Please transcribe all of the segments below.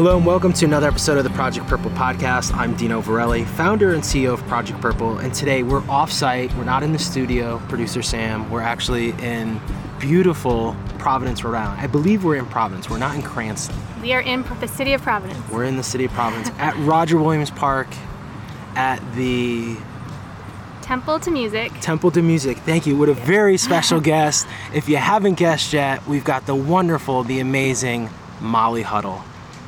Hello and welcome to another episode of the Project Purple podcast. I'm Dino Verrelli, founder and CEO of Project Purple, and today we're off-site. We're not in the studio, producer Sam. We're actually in beautiful Providence, Rhode Island. I believe we're in Providence. We're not in Cranston. We are in the city of Providence. We're in the city of Providence at Roger Williams Park at the Temple to Music. Temple to Music. Thank you. With a very special guest. If you haven't guessed yet, we've got the wonderful, the amazing Molly Huddle.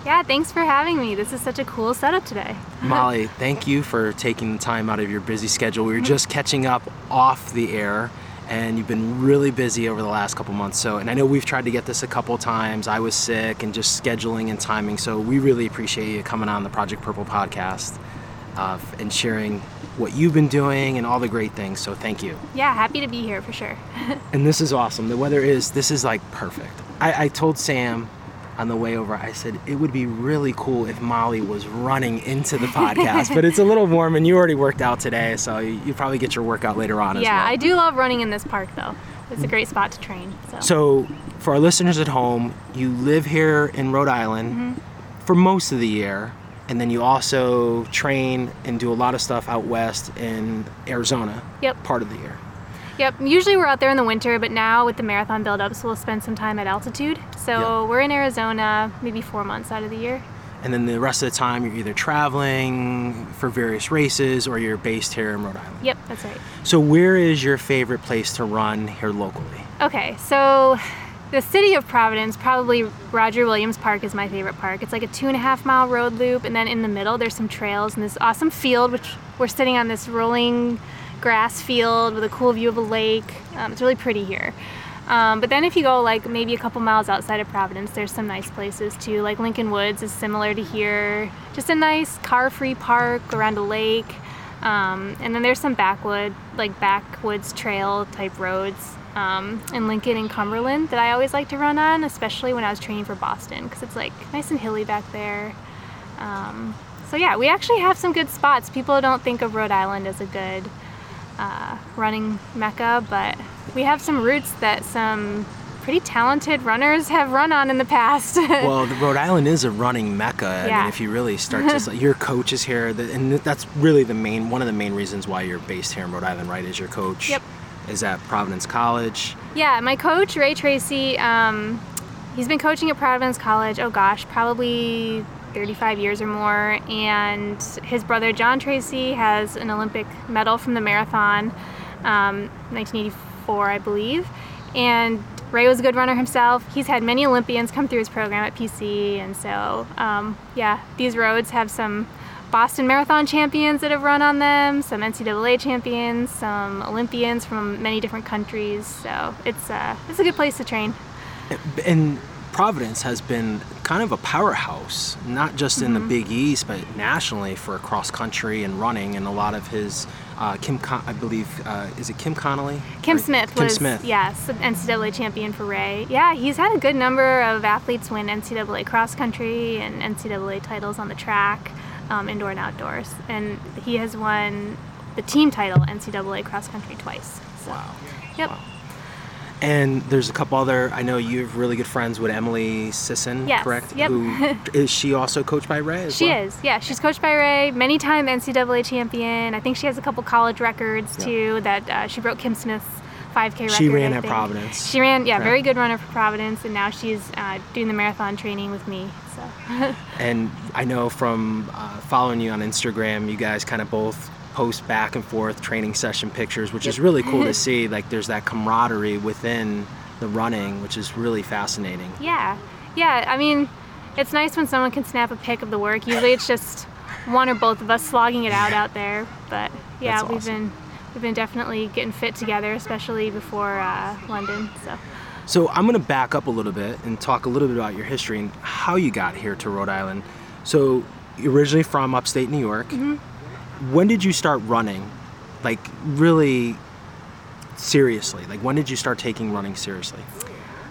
Yeah, thanks for having me. This is such a cool setup today. Molly, thank you for taking the time out of your busy schedule. We were just catching up off the air and you've been really busy over the last couple months. So, and I know we've tried to get this a couple times. I was sick and just scheduling and timing. So, we really appreciate you coming on the Project Purple podcast uh, and sharing what you've been doing and all the great things. So, thank you. Yeah, happy to be here for sure. and this is awesome. The weather is, this is like perfect. I, I told Sam on the way over, I said it would be really cool if Molly was running into the podcast, but it's a little warm and you already worked out today, so you, probably get your workout later on as yeah, well. I do love running in this park though. It's a great spot to train. So, So, for our listeners at home, you live here in Rhode Island Mm-hmm. for most of the year, and then you also train and do a lot of stuff out west in Arizona Yep. part of the year. Yep. Usually we're out there in the winter, but now with the marathon build-ups, we'll spend some time at altitude. So Yep. we're in Arizona maybe four months out of the year. And then the rest of the time, you're either traveling for various races or you're based here in Rhode Island. Yep, that's right. So, where is your favorite place to run here locally? Okay, so the city of Providence, probably Roger Williams Park is my favorite park. It's like a two and a half mile road loop, and then in the middle there's some trails and this awesome field, which we're sitting on this rolling grass field with a cool view of a lake. Um, it's really pretty here. Um, but then if you go like maybe a couple miles outside of Providence, there's some nice places too. Like Lincoln Woods is similar to here. Just a nice car-free park around a lake. Um, and then there's some backwood, like backwoods trail type roads um, in Lincoln and Cumberland that I always like to run on, especially when I was training for Boston, because it's like nice and hilly back there. Um, so yeah, we actually have some good spots. People don't think of Rhode Island as a good uh, running mecca, but we have some routes that some pretty talented runners have run on in the past. well, the Rhode Island is a running mecca. I Yeah. mean, if you really start to, your coach is here, and that's really the main, one of the main reasons why you're based here in Rhode Island, right? Is your coach Yep. is at Providence College. Yeah, my coach Ray Treacy, um, he's been coaching at Providence College. Oh gosh, probably 35 years or more. And his brother John Treacy has an Olympic medal from the marathon, um, 1984, I believe. And Ray was a good runner himself. He's had many Olympians come through his program at PC, and so um, yeah, these roads have some Boston Marathon champions that have run on them, some NCAA champions, some Olympians from many different countries. So it's uh, it's a good place to train. And Providence has been kind of a powerhouse, not just in the Mm-hmm. Big East, but nationally for cross country and running. And a lot of his, uh, Kim, Con- I believe, uh, is it Kim Connolly? Kim Or- Smith Kim was Smith. yes, NCAA champion for Ray. Yeah, he's had a good number of athletes win NCAA cross country and NCAA titles on the track, um, indoor and outdoors, and he has won the team title NCAA cross country twice. So, Wow. Yep. Wow. And there's a couple other. I know you have really good friends with Emily Sisson, Yes, correct? yep. Who is she also coached by Ray? As She well? is, yeah. She's coached by Ray, many time NCAA champion. I think she has a couple college records Yeah. too. That uh, she broke Kim Smith's 5K record. She ran at. Providence. She ran, yeah, very good runner for Providence, and now she's uh, doing the marathon training with me. So, And I know from uh, following you on Instagram, you guys kind of both post back and forth training session pictures, which is really cool to see. Like there's that camaraderie within the running, which is really fascinating. yeah, yeah. I mean, it's nice when someone can snap a pic of the work. Usually, it's just one or both of us slogging it out out there. But yeah, That's we've been we've been definitely getting fit together, especially before uh, London. So. So I'm going to back up a little bit and talk a little bit about your history and how you got here to Rhode Island. So you're originally from upstate New York. Mm-hmm. When did you start running? Like really seriously? Like when did you start taking running seriously?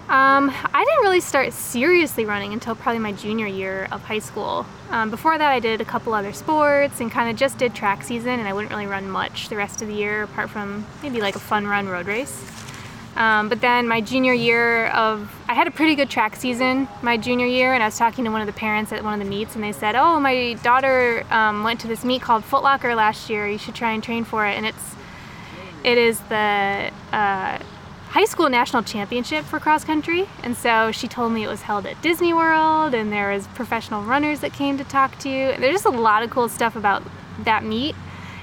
Um, I didn't really start seriously running until probably my junior year of high school. Um, before that, I did a couple other sports and kind of just did track season, and I wouldn't really run much the rest of the year apart from maybe like a fun run road race. Um, but then my junior year of, I had a pretty good track season my junior year, and I was talking to one of the parents at one of the meets, and they said, "Oh, my daughter um, went to this meet called Footlocker last year. You should try and train for it." And it's, it is the uh, high school national championship for cross country, and so she told me it was held at Disney World, and there was professional runners that came to talk to you. There's just a lot of cool stuff about that meet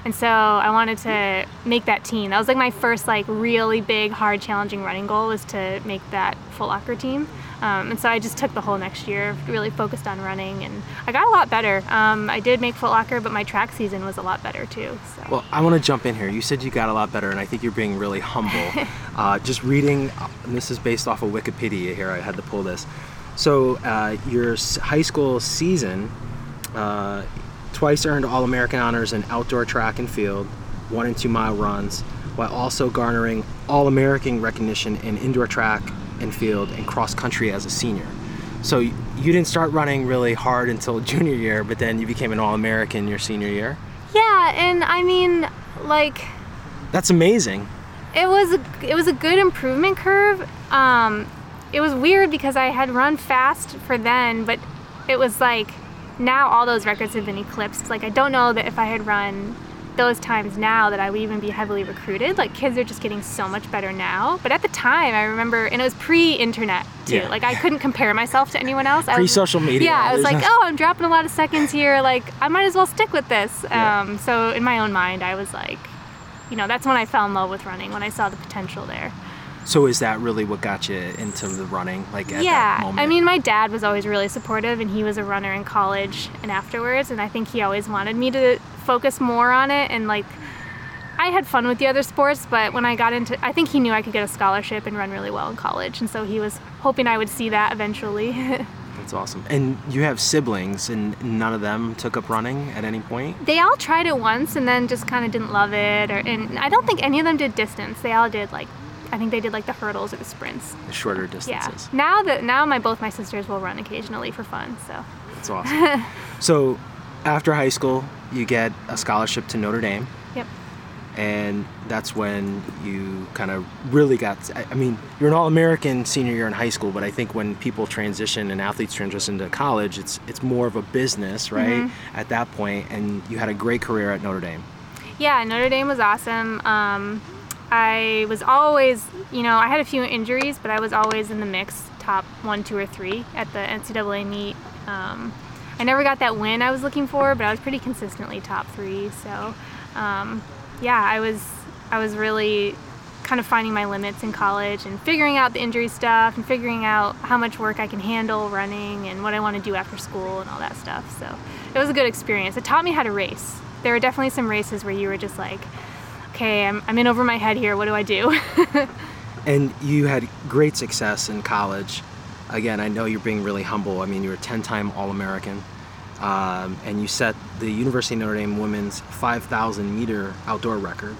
and so I wanted to make that team. That was like my first like really big, hard, challenging running goal was to make that Foot Locker team. Um, and so I just took the whole next year, really focused on running, and I got a lot better. Um, I did make Foot Locker, but my track season was a lot better too. So. Well, I want to jump in here. You said you got a lot better, and I think you're being really humble. uh, just reading, and this is based off of Wikipedia here, I had to pull this. So, uh, your high school season, uh, twice earned All American honors in outdoor track and field, one and two mile runs, while also garnering All American recognition in indoor track and field and cross country as a senior. So you didn't start running really hard until junior year, but then you became an All American your senior year. Yeah, and I mean, like. That's amazing. It was a, it was a good improvement curve. Um, it was weird because I had run fast for then, but it was like now all those records have been eclipsed. Like I don't know that if I had run those times now that I would even be heavily recruited. Like kids are just getting so much better now. But at the time, I remember, and it was pre-internet too. Yeah. Like I couldn't compare myself to anyone else. Pre-social media. Yeah, I was like, oh, I'm dropping a lot of seconds here. Like I might as well stick with this. Yeah. Um, so in my own mind, I was like, you know, that's when I fell in love with running when I saw the potential there. So is that really what got you into the running? Like yeah, I mean, my dad was always really supportive, and he was a runner in college and afterwards, and I think he always wanted me to focus more on it. And like, I had fun with the other sports, but when I got into, I think he knew I could get a scholarship and run really well in college, and so he was hoping I would see that eventually. That's awesome. And you have siblings, and none of them took up running at any point? They all tried it once and then just kind of didn't love it. Or, and I don't think any of them did distance. They all did like I think they did like the hurdles or the sprints. The shorter distances. Yeah. Now that now my both my sisters will run occasionally for fun. So. That's awesome. so, after high school, you get a scholarship to Notre Dame. Yep. And that's when you kind of really got. I mean, you're an All-American senior year in high school, but I think when people transition and athletes transition to college, it's it's more of a business, right? Mm-hmm. At that point, and you had a great career at Notre Dame. Yeah, Notre Dame was awesome. Um, I was always, you know, I had a few injuries, but I was always in the mix, top one, two, or three at the NCAA meet. Um, I never got that win I was looking for, but I was pretty consistently top three. So, um, yeah, I was, I was really kind of finding my limits in college and figuring out the injury stuff and figuring out how much work I can handle running and what I want to do after school and all that stuff. So, it was a good experience. It taught me how to race. There were definitely some races where you were just like, okay, I'm, I'm in over my head here. What do I do? and you had great success in college. Again, I know you're being really humble. I mean, you were a 10 time All American. Um, and you set the University of Notre Dame women's 5,000 meter outdoor record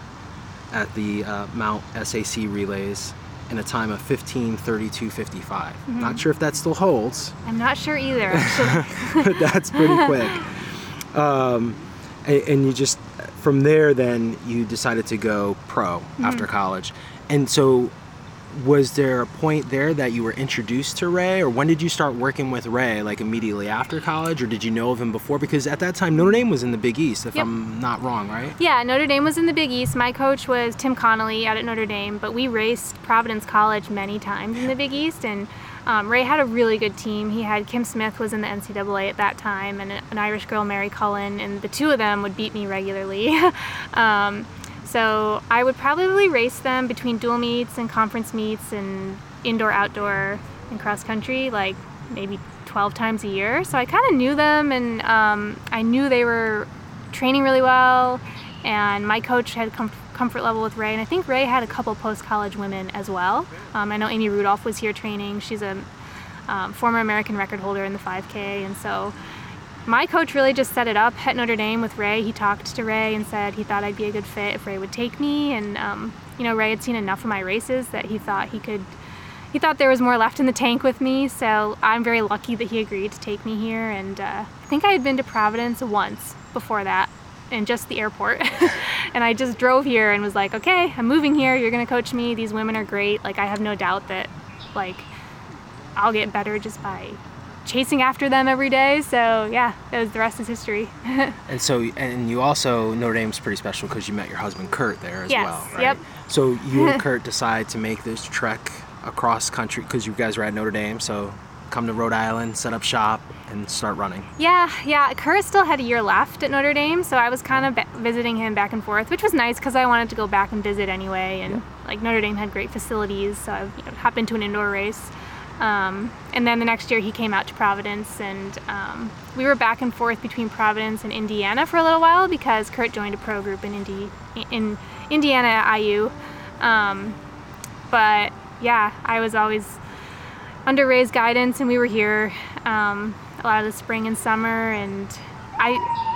at the uh, Mount SAC relays in a time of 15:32:55. Mm-hmm. Not sure if that still holds. I'm not sure either. Actually, but that's pretty quick. Um, and, and, you just from there, then you decided to go pro mm-hmm. after college. And so, was there a point there that you were introduced to Ray, or when did you start working with Ray? Like immediately after college, or did you know of him before? Because at that time, Notre Dame was in the Big East, if yep. I'm not wrong, right? Yeah, Notre Dame was in the Big East. My coach was Tim Connolly out at Notre Dame, but we raced Providence College many times in the Big East, and um, Ray had a really good team. He had Kim Smith was in the NCAA at that time, and an Irish girl, Mary Cullen, and the two of them would beat me regularly. um, so I would probably race them between dual meets and conference meets and indoor, outdoor, and cross country, like maybe 12 times a year. So I kind of knew them, and um, I knew they were training really well. And my coach had com- comfort level with Ray, and I think Ray had a couple post college women as well. Um, I know Amy Rudolph was here training. She's a um, former American record holder in the 5K, and so my coach really just set it up at Notre Dame with Ray. He talked to Ray and said he thought I'd be a good fit if Ray would take me, and um, you know Ray had seen enough of my races that he thought he could. He thought there was more left in the tank with me, so I'm very lucky that he agreed to take me here. And uh, I think I had been to Providence once before that, in just the airport. and I just drove here and was like, okay, I'm moving here. You're going to coach me. These women are great. Like, I have no doubt that, like, I'll get better just by chasing after them every day. So yeah, that was the rest is history. and so, and you also Notre Dame's pretty special because you met your husband Kurt there as yes, well, right? Yep. So you and Kurt decide to make this trek across country because you guys were at Notre Dame. So come to Rhode Island, set up shop, and start running. Yeah, yeah. Kurt still had a year left at Notre Dame, so I was kind of visiting him back and forth, which was nice because I wanted to go back and visit anyway. And yeah. like Notre Dame had great facilities, so I you know, hopped into an indoor race. Um, and then the next year he came out to Providence, and um, we were back and forth between Providence and Indiana for a little while because Kurt joined a pro group in Indy in Indiana at IU. Um, but yeah, I was always under Ray's guidance, and we were here um, a lot of the spring and summer, and I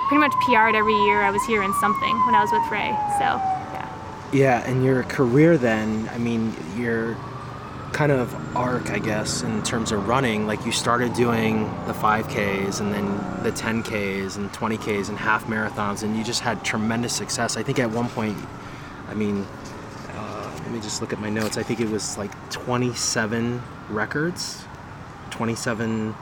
pretty much PR'd every year I was here in something when I was with Ray. So yeah. Yeah, and your career then, I mean, you're kind of arc, I guess, in terms of running. Like you started doing the 5Ks and then the 10Ks and 20Ks and half marathons, and you just had tremendous success. I think at one point, I mean, let me just look at my notes. I think it was like 27 records, 27.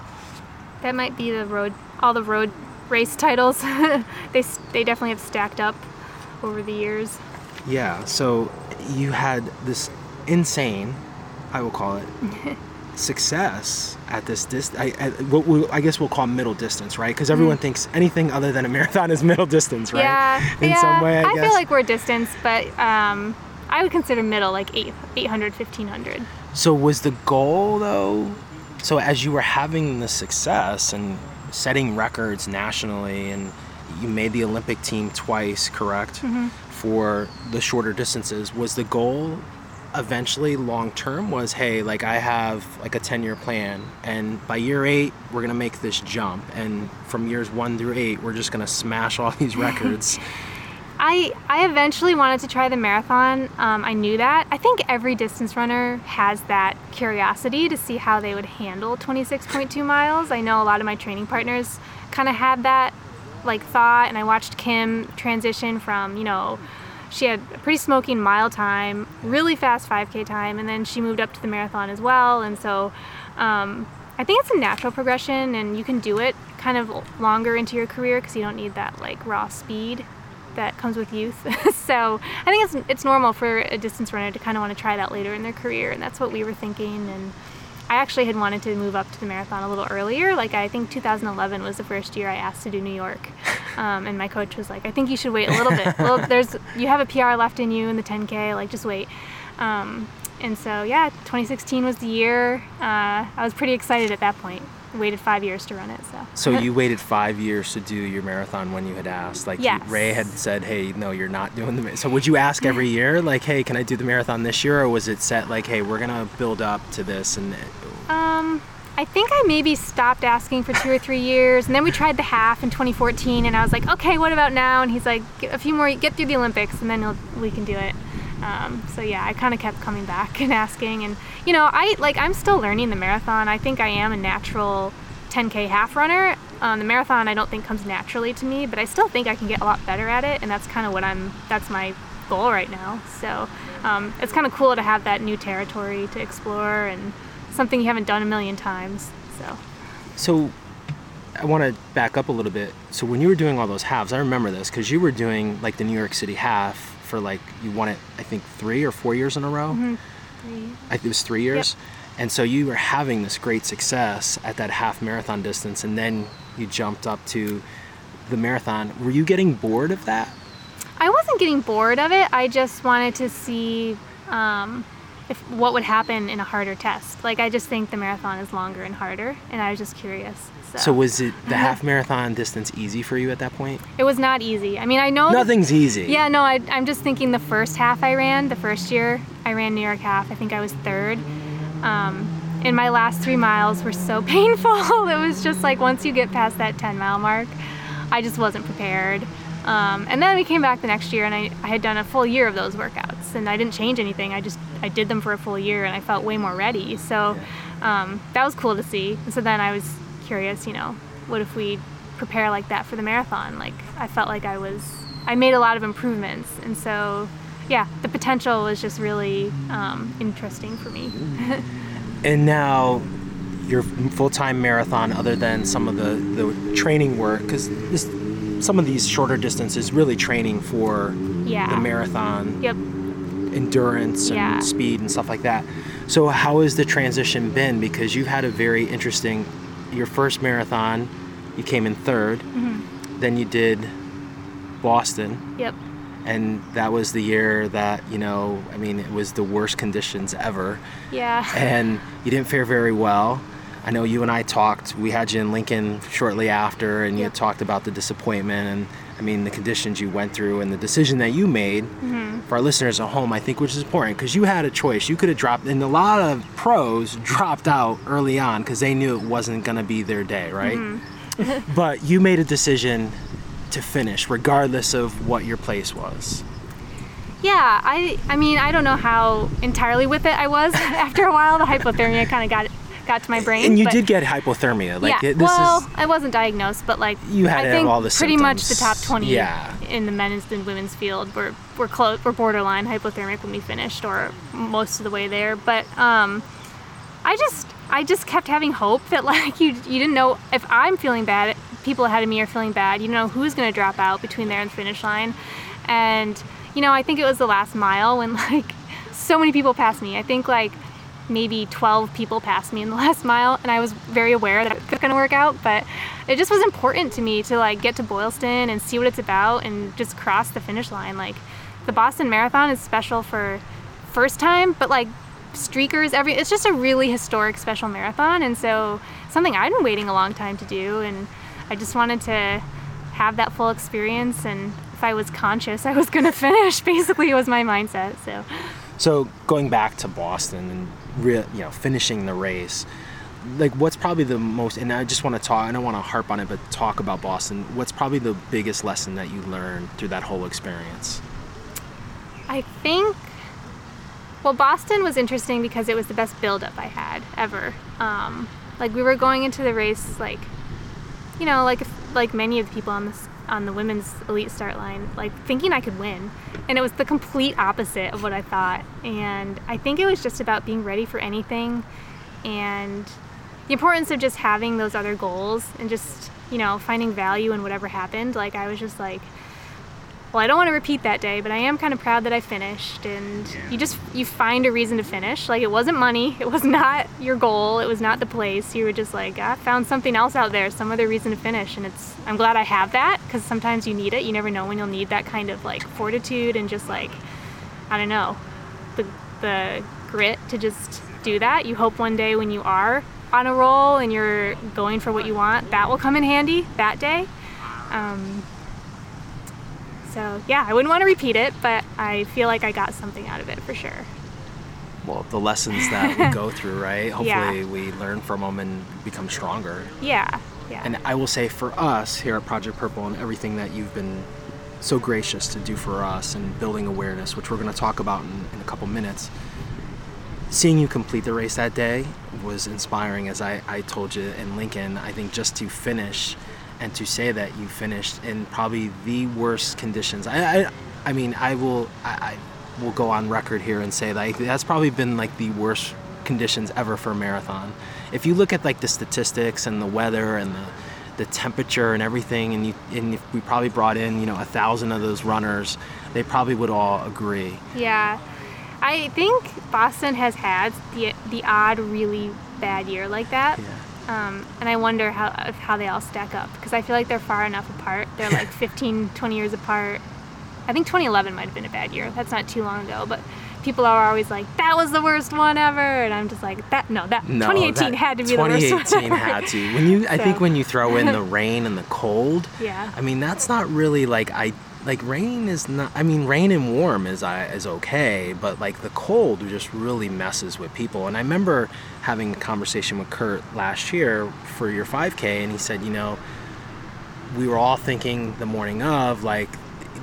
That might be the road, all the road race titles. they they definitely have stacked up over the years. Yeah. So you had this insane I will call it, success at this distance. I, I, we, I, guess we'll call middle distance, right? Because everyone mm. thinks anything other than a marathon is middle distance, right? Yeah, In yeah. some way, I, I feel like we're distance, but um, I would consider middle like 8, 800, 1500. So was the goal though? So as you were having the success and setting records nationally, and you made the Olympic team twice, correct? Mm-hmm. For the shorter distances, was the goal eventually long term was hey like i have like a 10 year plan and by year eight we're going to make this jump and from years one through eight we're just going to smash all these records I, I eventually wanted to try the marathon. Um, I knew that. I think every distance runner has that curiosity to see how they would handle 26.2 miles. I know a lot of my training partners kind of had that like thought, and I watched Kim transition from, you know, she had a pretty smoking mile time, really fast 5K time, and then she moved up to the marathon as well. And so um, I think it's a natural progression, and you can do it kind of longer into your career because you don't need that like raw speed that comes with youth. so I think it's it's normal for a distance runner to kind of want to try that later in their career, and that's what we were thinking. And I actually had wanted to move up to the marathon a little earlier. Like I think 2011 was the first year I asked to do New York, um, and my coach was like, "I think you should wait a little bit. well, there's you have a PR left in you in the 10K. Like just wait." Um, and so yeah, 2016 was the year. Uh, I was pretty excited at that point waited five years to run it. So. So you waited five years to do your marathon when you had asked. Like yes. Ray had said, "Hey, no, you're not doing the." So would you ask every year, like, "Hey, can I do the marathon this year?" Or was it set like, "Hey, we're gonna build up to this"? And um, I think I maybe stopped asking for two or three years, and then we tried the half in 2014, and I was like, "Okay, what about now?" And he's like, "A few more, get through the Olympics, and then we can do it." Um, so yeah, I kind of kept coming back and asking, and you know, I like I'm still learning the marathon. I think I am a natural 10k half runner. Um, the marathon I don't think comes naturally to me, but I still think I can get a lot better at it, and that's kind of what I'm. That's my goal right now. So um, it's kind of cool to have that new territory to explore and something you haven't done a million times. So. So I want to back up a little bit. So when you were doing all those halves, I remember this because you were doing like the New York City half for like you won it I think three or four years in a row. Mm-hmm. Three. I, it was three years. Yep. And so you were having this great success at that half marathon distance, and then you jumped up to the marathon. Were you getting bored of that? I wasn't getting bored of it. I just wanted to see um, if what would happen in a harder test. Like I just think the marathon is longer and harder, and I was just curious. So, so was it the half marathon distance easy for you at that point? It was not easy. I mean, I know nothing's easy. Yeah, no. I, I'm just thinking the first half I ran, the first year I ran New York half. I think I was third. Um, and my last three miles were so painful. it was just like once you get past that 10 mile mark, I just wasn't prepared. Um, and then we came back the next year and I, I had done a full year of those workouts and I didn't change anything. I just I did them for a full year and I felt way more ready. So um, that was cool to see. And so then I was curious, you know, what if we prepare like that for the marathon. Like I felt like I was, I made a lot of improvements, and so yeah, the potential was just really um, interesting for me. And now your full-time marathon, other than some of the, the training work, because some of these shorter distances really training for yeah. the marathon Yep. endurance and Yeah. speed and stuff like that. So how has the transition been? Because you've had a very interesting, your first marathon, you came in 3rd Mm-hmm. Then you did Boston, Yep. and that was the year that you know, I mean, it was the worst conditions ever, Yeah. and you didn't fare very well. I know you and I talked. We had you in Lincoln shortly after, and you talked about the disappointment and I mean the conditions you went through and the decision that you made. Mm-hmm. For our listeners at home, I think which is important because you had a choice. You could have dropped, and a lot of pros dropped out early on because they knew it wasn't going to be their day, right? Mm-hmm. but you made a decision to finish regardless of what your place was. Yeah, I I mean I don't know how entirely with it I was after a while. The hypothermia kind of got got to my brain. And you did get hypothermia. Like yeah. it, well, is I wasn't diagnosed, but like You had I think all the pretty much the top twenty Yeah. in the men's and women's field were were close were borderline hypothermic when we finished, or most of the way there. But um, I just I just kept having hope that like you you didn't know if I'm feeling bad, people ahead of me are feeling bad. You don't know who's gonna drop out between there and the finish line, and you know I think it was the last mile when like so many people passed me. I think like maybe 12 people passed me in the last mile and i was very aware that it was going to work out but it just was important to me to like get to boylston and see what it's about and just cross the finish line. Like the boston marathon is special for first time but like streakers every it's just a really historic special marathon and so something i've been waiting a long time to do and i just wanted to have that full experience and if i was conscious i was going to finish basically it was my mindset so. So going back to Boston and real, you know, finishing the race, like what's probably the most, and I just want to talk, I don't want to harp on it, but talk about Boston. What's probably the biggest lesson that you learned through that whole experience? I think. Well, Boston was interesting because it was the best buildup I had ever. Um, like we were going into the race, like, you know, like like many of the people on this on the women's elite start line, like thinking I could win, and it was the complete opposite of what I thought. And I think it was just about being ready for anything, and the importance of just having those other goals and just you know finding value in whatever happened. Like I was just like well i don't want to repeat that day but i am kind of proud that i finished and you just you find a reason to finish. Like it wasn't money it was not your goal it was not the place. You were just like i found something else out there some other reason to finish and it's i'm glad i have that because sometimes you need it. You never know when you'll need that kind of like fortitude and just like i don't know the, the grit to just do that. You hope one day when you are on a roll and you're going for what you want that will come in handy that day. Um, so yeah, I wouldn't want to repeat it, but I feel like I got something out of it for sure. Well, the lessons that we go through, right? Hopefully Yeah. we learn from them and become stronger. Yeah, yeah. And I will say for us here at Project Purple and everything that you've been so gracious to do for us and building awareness, which we're going to talk about in, in a couple minutes, seeing you complete the race that day was inspiring. As I, I told you in Lincoln, I think just to finish and to say that you finished in probably the worst conditions. I, I, I mean, I will, I, I will go on record here and say like that's probably been like the worst conditions ever for a marathon. If you look at like the statistics and the weather and the the temperature and everything, and you and if we probably brought in you know a thousand of those runners, they probably would all agree. yeah. I think Boston has had the the odd really bad year like that. Um, and I wonder how how they all stack up because I feel like they're far enough apart. They're like 15, 20 years apart. I think 2011 might have been a bad year. That's not too long ago, but people are always like, "That was the worst one ever," and I'm just like, "That no, that No, 2018 that- had to be the worst one." 2018 had to. When you, I think when you throw in the rain and the cold, Yeah. I mean that's not really like I like rain is not. I mean rain and warm is I is okay, but like the cold just really messes with people. And I remember having a conversation with Kurt last year for your 5K, and he said, you know, we were all thinking the morning of like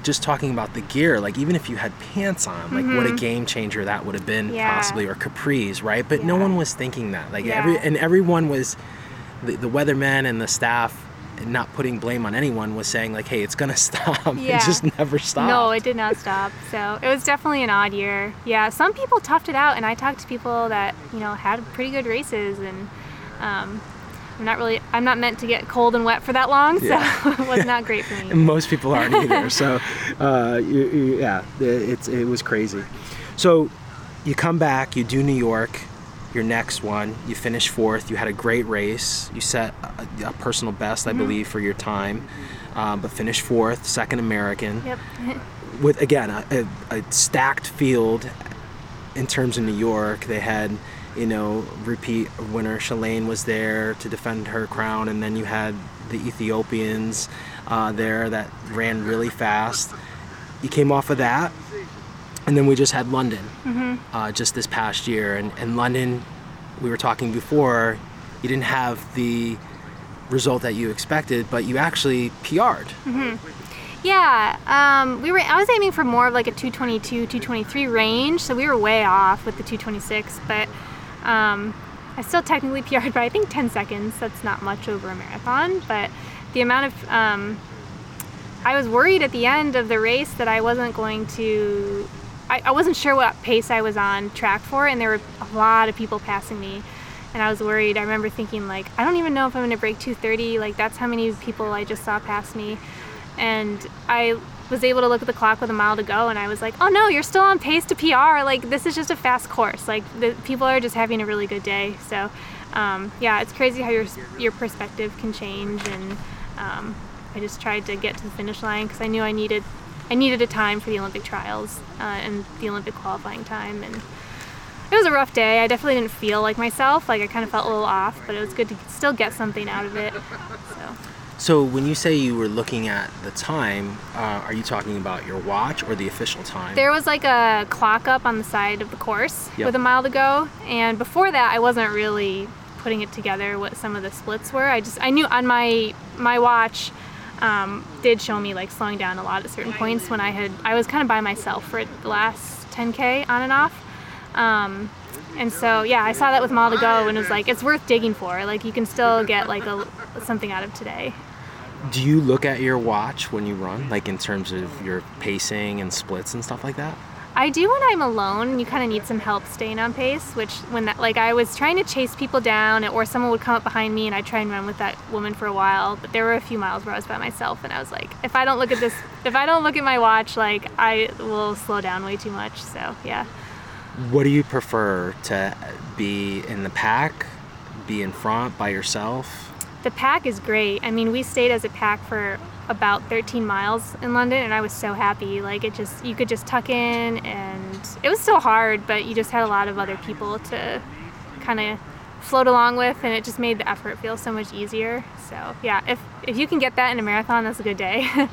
just talking about the gear like even if you had pants on like what a game changer that would have been Mm-hmm. Yeah. possibly or capris right but no one was thinking that like Yeah. every and everyone was the, the weathermen and the staff not putting blame on anyone, was saying like, "Hey, it's gonna stop." Yeah. it just never stopped. No, it did not stop. So it was definitely an odd year. Yeah, some people toughed it out, and I talked to people that you know had pretty good races, and um, I'm not really, I'm not meant to get cold and wet for that long, Yeah. so it was not great for me. most people aren't either. so, uh, you, you, yeah, it's it was crazy. So, you come back, you do New York, your next one, you finished fourth. You had a great race. You set a, a personal best, I believe, for your time, um, but finished fourth, second American. Yep. With again a, a, a stacked field in terms of New York. They had. You know, repeat winner Shalane was there to defend her crown, and then you had the Ethiopians uh, there that ran really fast. You came off of that, and then we just had London uh, just this past year. And, and London, we were talking before, you didn't have the result that you expected, but you actually PR'd. Yeah, um, we were. I was aiming for more of like a 222, 223 range, so we were way off with the 226. But um, I still technically PR'd by I think 10 seconds. That's not much over a marathon, but the amount of um, I was worried at the end of the race that I wasn't going to. I, I wasn't sure what pace I was on track for, and there were a lot of people passing me, and I was worried. I remember thinking like, I don't even know if I'm going to break 230. Like that's how many people I just saw pass me, and I was able to look at the clock with a mile to go, and I was like, oh no, you're still on pace to PR. Like this is just a fast course. Like the people are just having a really good day. So. Um, yeah, it's crazy how your your perspective can change, and um, I just tried to get to the finish line because I knew I needed I needed a time for the Olympic trials uh, and the Olympic qualifying time, and it was a rough day. I definitely didn't feel like myself. Like I kind of felt a little off, but it was good to still get something out of it. So So when you say you were looking at the time, uh, are you talking about your watch or the official time? there was like a clock up on the side of the course Yep. with a mile to go, and before that, I wasn't really putting it together what some of the splits were. I just I knew on my my watch. Um, did show me like slowing down a lot at certain points when I had I was kind of by myself for the last 10k on and off, um, and so yeah I saw that with Mile to Go and it was like it's worth digging for like you can still get like a, something out of today. Do you look at your watch when you run, like in terms of your pacing and splits and stuff like that? I do when I'm alone. You kind of need some help staying on pace. Which when that like I was trying to chase people down, or someone would come up behind me, and I'd try and run with that woman for a while. But there were a few miles where I was by myself, and I was like, if I don't look at this, if I don't look at my watch, like I will slow down way too much. So yeah. What do you prefer to be in the pack, be in front by yourself? The pack is great. I mean, we stayed as a pack for about 13 miles in London, and I was so happy. Like it just, you could just tuck in, and it was still hard, but you just had a lot of other people to kind of float along with, and it just made the effort feel so much easier. So yeah, if if you can get that in a marathon, that's a good day.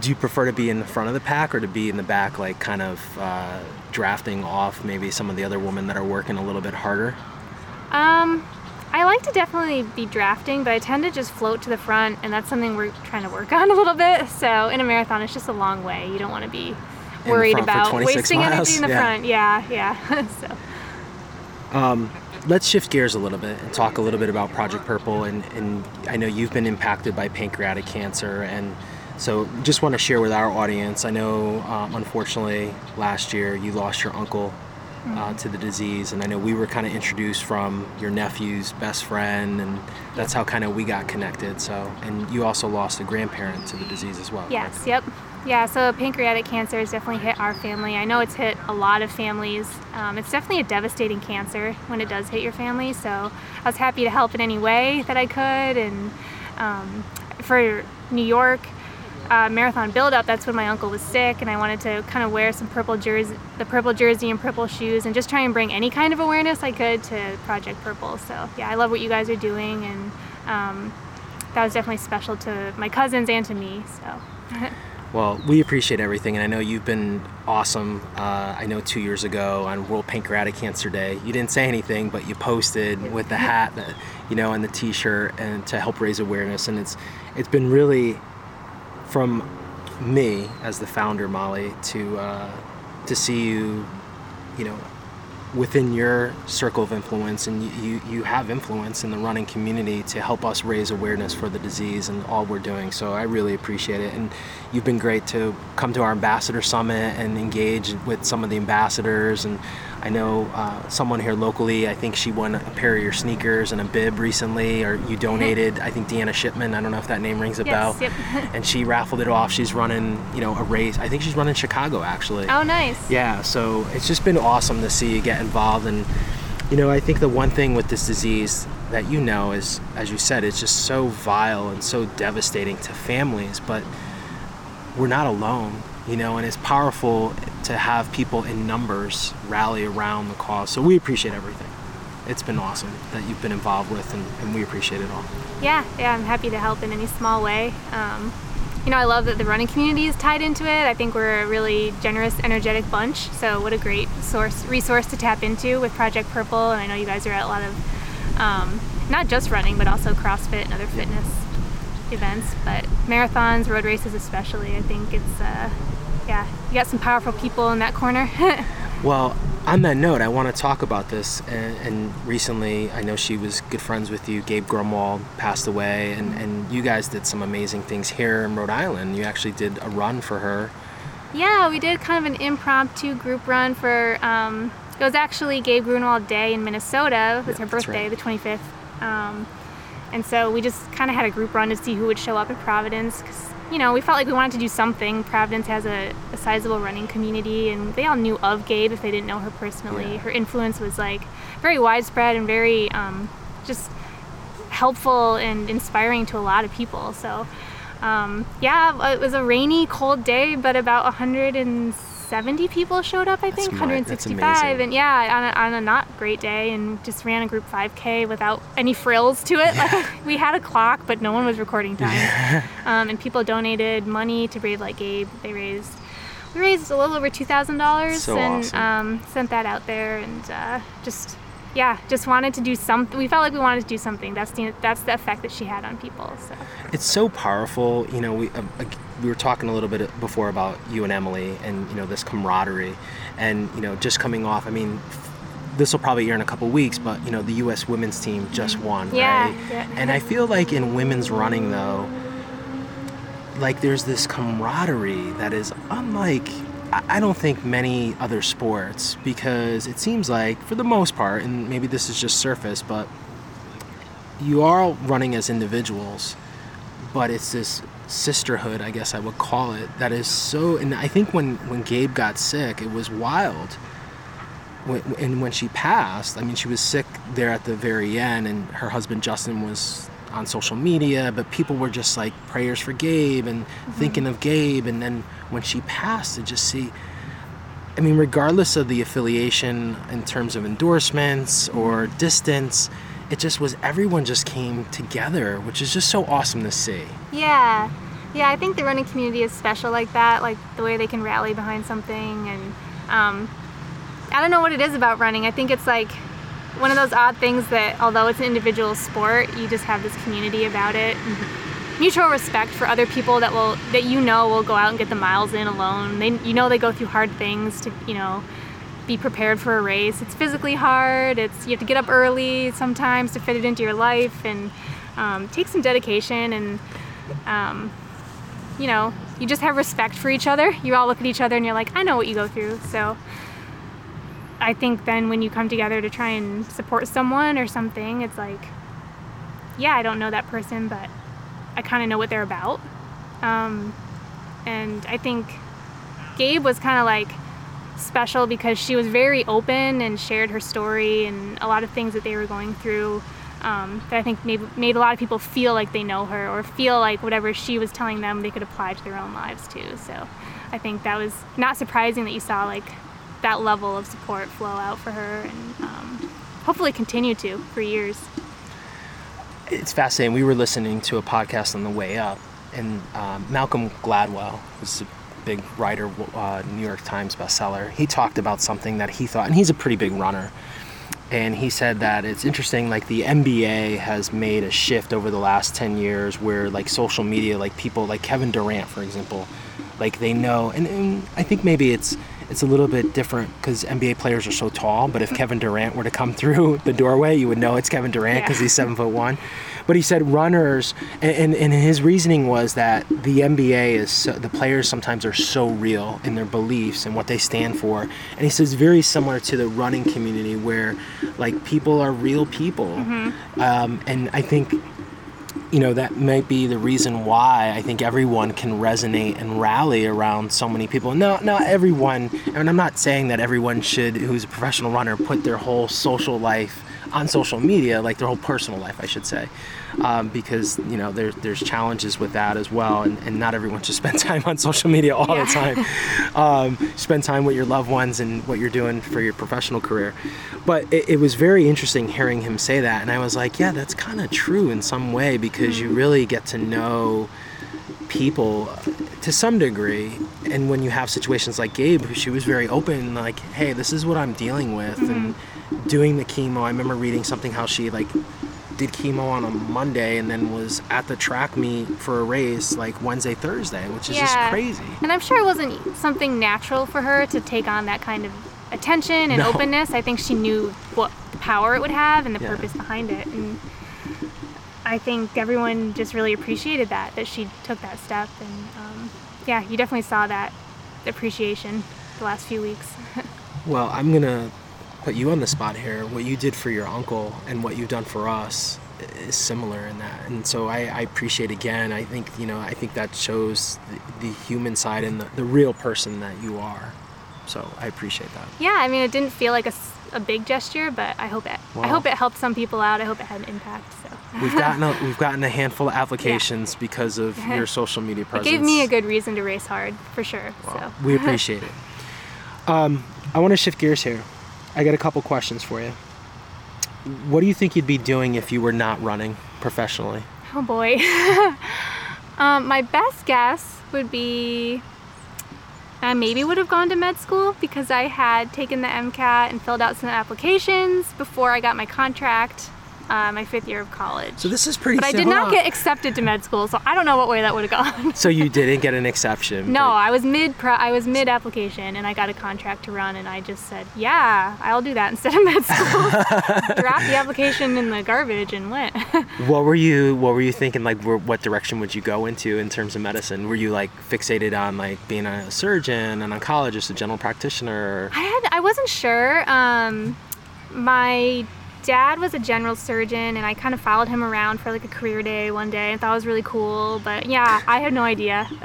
Do you prefer to be in the front of the pack or to be in the back, like kind of uh, drafting off maybe some of the other women that are working a little bit harder? Um, I like to definitely be drafting, but I tend to just float to the front, and that's something we're trying to work on a little bit. So in a marathon, it's just a long way. You don't want to be worried about wasting miles? energy in the Yeah. front. Yeah, yeah. so Let's shift gears a little bit and talk a little bit about Project Purple. And, and I know you've been impacted by pancreatic cancer, and so just want to share with our audience. I know, um, unfortunately, last year you lost your uncle uh, to the disease, and I know we were kind of introduced from your nephew's best friend, and that's how kind of we got connected. So, and you also lost a grandparent to the disease as well. yes, yep. Yeah, so pancreatic cancer has definitely hit our family. I know it's hit a lot of families. Um, it's definitely a devastating cancer when it does hit your family. So I was happy to help in any way that I could. And um, for New York uh, marathon build-up, that's when my uncle was sick, and I wanted to kind of wear some purple jersey, the purple jersey and purple shoes, and just try and bring any kind of awareness I could to Project Purple. So yeah, I love what you guys are doing, and um, that was definitely special to my cousins and to me. So. Well, we appreciate everything, and I know you've been awesome. Uh, I know two years ago on World Pancreatic Cancer Day, you didn't say anything, but you posted with the hat, you know, and the T-shirt, and to help raise awareness. And it's it's been really, from me as the founder, Molly, to uh, to see you, you know, within your circle of influence and you, you have influence in the running community to help us raise awareness for the disease and all we're doing. So i really appreciate it. And you've been great to come to our ambassador summit and engage with some of the ambassadors and I know uh, someone here locally, I think she won a pair of your sneakers and a bib recently, or you donated, I think Deanna Shipman, I don't know if that name rings a Yes, bell. yep. and she raffled it off. She's running, you know, a race. I think she's running Chicago actually. Oh, nice. Yeah, so it's just been awesome to see you get involved. And, you know, I think the one thing with this disease that you know is, as you said, it's just so vile and so devastating to families, but we're not alone, you know, and it's powerful to have people in numbers rally around the cause. So we appreciate everything. It's been awesome that you've been involved with, and, and we appreciate it all. Yeah, yeah, I'm happy to help in any small way. Um, you know, I love that the running community is tied into it. I think we're a really generous, energetic bunch. So, what a great source resource to tap into with Project Purple. And I know you guys are at a lot of um, not just running, but also CrossFit and other fitness events. But marathons, road races, especially, I think it's uh, yeah, you got some powerful people in that corner. Well, on that note, I want to talk about this. And, and recently, I know she was good friends with you. Gabe Grunewald passed away, and, and you guys did some amazing things here in Rhode Island. You actually did a run for her. Yeah, we did kind of an impromptu group run for. Um, it was actually Gabe Grunewald Day in Minnesota. It was Yeah, her birthday, right. the 25th. Um, and so we just kind of had a group run to see who would show up at Providence because, you know, we felt like we wanted to do something. Providence has a, a sizable running community and they all knew of Gabe if they didn't know her personally. Yeah. Her influence was like very widespread and very um, just helpful and inspiring to a lot of people. So, um, yeah, it was a rainy, cold day, but about 170 people showed up, I think, That's mi- that's 165. And yeah, on a, on a not great day, and just ran a group 5K without any frills to it. Like, we had a clock, but no one was recording time. um, and people donated money to Brave Like Gabe. They raised. We raised a little over two thousand dollars So and awesome. um, sent that out there, and uh, just yeah, just wanted to do something. We felt like we wanted to do something. That's the that's the effect that she had on people. So It's so powerful. You know, we uh, we were talking a little bit before about you and Emily, and you know this camaraderie, and you know just coming off. I mean, this will probably air in a couple weeks, but you know the U.S. women's team just won, Yeah, right? yeah. And I feel like in women's running though, like there's this camaraderie that is unlike. I don't think many other sports because it seems like, for the most part, and maybe this is just surface, but you are running as individuals, but it's this sisterhood, I guess I would call it, that is so. And I think when when Gabe got sick, it was wild. When, and when she passed, I mean, she was sick there at the very end, and her husband Justin was on social media, but people were just like prayers for Gabe and thinking of Gabe. And then when she passed, to just see, I mean, regardless of the affiliation in terms of endorsements or distance, it just was everyone just came together, which is just so awesome to see. yeah, yeah, I think the running community is special like that, like the way they can rally behind something, and um, I don't know what it is about running. I think it's like one of those odd things that although it's an individual sport, you just have this community about it. And mutual respect for other people that will that you know will go out and get the miles in alone. They you know they go through hard things to, you know, be prepared for a race. It's physically hard. It's you have to get up early sometimes to fit it into your life and um, take some dedication and um, you know you just have respect for each other. You all look at each other and you're like, I know what you go through. So I think then when you come together to try and support someone or something, it's like, yeah, I don't know that person, but I kind of know what they're about. Um, and I think Gabe was kind of like special because she was very open and shared her story and a lot of things that they were going through um, that I think made, made a lot of people feel like they know her or feel like whatever she was telling them they could apply to their own lives too. So I think that was not surprising that you saw like that level of support flow out for her and um, hopefully continue to for years. It's fascinating. We were listening to a podcast on the way up, and um, Malcolm Gladwell, was a big writer, uh, New York Times bestseller, he talked about something that he thought, and he's a pretty big runner. And he said that it's interesting, like the NBA has made a shift over the last 10 years where, like, social media, like people like Kevin Durant, for example, like they know, and, and I think maybe it's it's a little bit different because NBA players are so tall. But if Kevin Durant were to come through the doorway, you would know it's Kevin Durant because Yeah. he's seven foot one. But he said runners, and, and, and his reasoning was that the NBA is so, the players sometimes are so real in their beliefs and what they stand for. And he says very similar to the running community where like people are real people. Um, and I think you know that might be the reason why I think everyone can resonate and rally around so many people. No, not everyone, and I'm not saying that everyone should, who's a professional runner, put their whole social life on social media, like their whole personal life, I should say, um, because you know there's there's challenges with that as well, and, and not everyone should spend time on social media all Yeah. the time. Um, spend time with your loved ones and what you're doing for your professional career. But it, it was very interesting hearing him say that, and I was like, yeah, that's kind of true in some way because you really get to know people to some degree and when you have situations like gabe she was very open like hey this is what i'm dealing with and doing the chemo i remember reading something how she like did chemo on a monday and then was at the track meet for a race like wednesday thursday which is just crazy And I'm sure it wasn't something natural for her to take on that kind of attention and No. openness. I think she knew what power it would have and the Yeah. purpose behind it. And I think everyone just really appreciated that, that she took that step. And um, yeah, you definitely saw that appreciation the last few weeks. well i'm gonna put you on the spot here what you did for your uncle and what you've done for us is similar in that and so i, I appreciate again i think you know i think that shows the, the human side and the, the real person that you are so i appreciate that yeah, I mean, it didn't feel like a big gesture, but I hope it. I hope it helped some people out. I hope it had an impact. So we've gotten a, we've gotten a handful of applications because of your social media it presence gave me a good reason to race hard for sure. Wow. So we appreciate it um, i want to shift gears here i got a couple questions for you. What do you think you'd be doing if you were not running professionally? Oh boy. um, my best guess would be I maybe would have gone to med school because I had taken the MCAT and filled out some applications before I got my contract, uh, my fifth year of college. so this is pretty but I did not get accepted to med school, so I don't know what way that would have gone. So you didn't get an exception. no, I was mid pro- I was mid application and I got a contract to run and I just said, "Yeah, I'll do that instead of med school." Dropped the application in the garbage and went. What were you What were you thinking? Like, where, what direction would you go into in terms of medicine? Were you like fixated on like being a surgeon, an oncologist, a general practitioner? I had I wasn't sure. Um, my dad was a general surgeon, and I kind of followed him around for like a career day one day, and thought it was really cool. But yeah, I had no idea.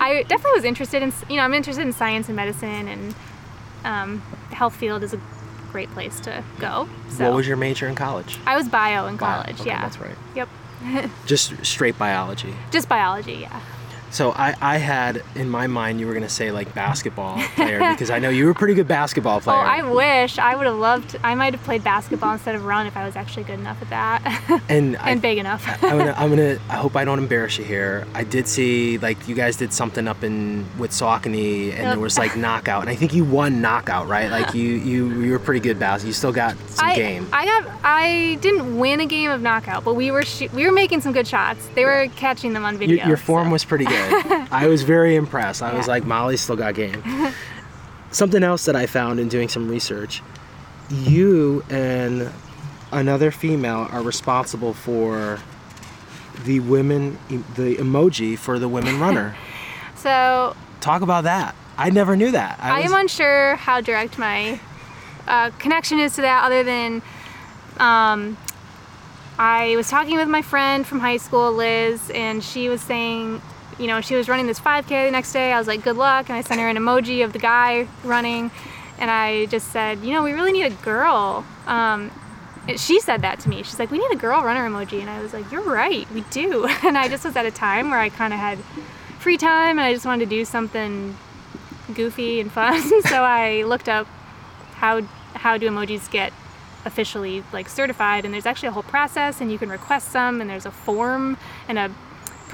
I definitely was interested in you know I'm interested in science and medicine, and um, the health field is a great place to go. So What was your major in college? I was bio in Bio. college. Okay, yeah. that's right. Yep. Just straight biology. Just biology. Yeah. So I, I had in my mind you were gonna say like basketball player because I know you were a pretty good basketball oh, player. Oh, I wish I would have loved. I might have played basketball instead of run if I was actually good enough at that and I, big enough. I'm gonna, I'm gonna. I hope I don't embarrass you here. I did see like you guys did something up in with Saucony, and there was like knockout, and I think you won knockout, right? Like you you you were pretty good basketball. You still got some I, game. I got. I didn't win a game of knockout, but we were sh- we were making some good shots. They were catching them on video. your, your form so- was pretty good. I was very impressed. I was like, Molly's still got game. Something else that I found in doing some research, you and another female are responsible for the women, the emoji for the women runner. So Talk about that. I never knew that. I, was- am unsure how direct my uh, connection is to that, other than um, I was talking with my friend from high school, Liz, and she was saying, you know, she was running this 5K the next day. I was like, good luck. And I sent her an emoji of the guy running. And I just said, you know, we really need a girl. Um, she said that to me. She's like, we need a girl runner emoji. And I was like, you're right, we do. And I just was at a time where I kind of had free time and I just wanted to do something goofy and fun. so I looked up how how do emojis get officially like certified and there's actually a whole process and you can request some and there's a form and a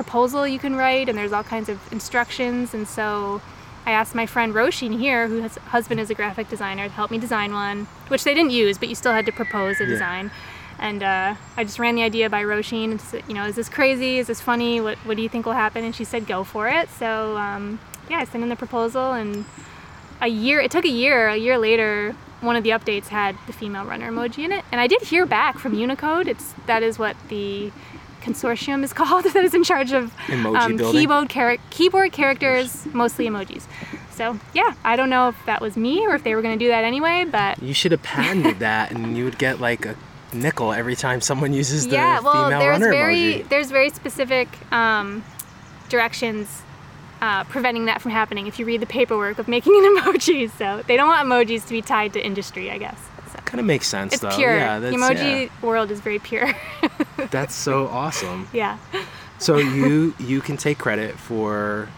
proposal you can write and there's all kinds of instructions and so I asked my friend Roisin here, whose husband is a graphic designer, to help me design one, which they didn't use, but you still had to propose a Yeah. design. And uh, I just ran the idea by Roisin and said, you know, is this crazy? Is this funny? What, what do you think will happen? And she said, go for it. So um, yeah, I sent in the proposal and a year. It took a year. A year later, one of the updates had the female runner emoji in it, and I did hear back from Unicode. It's that is what the consortium is called that is in charge of Emoji um, keyboard char- keyboard characters, mostly emojis. So yeah, I don't know if that was me or if they were going to do that anyway, but You should have patented that, and you would get like a nickel every time someone uses the yeah, well, female there's runner very emoji. there's very specific um, directions uh, preventing that from happening if you read the paperwork of making an emoji. So they don't want emojis to be tied to industry, I guess. Kind of makes sense it's though. pure. Yeah, the emoji world is very pure. That's so awesome. yeah. So you you can take credit for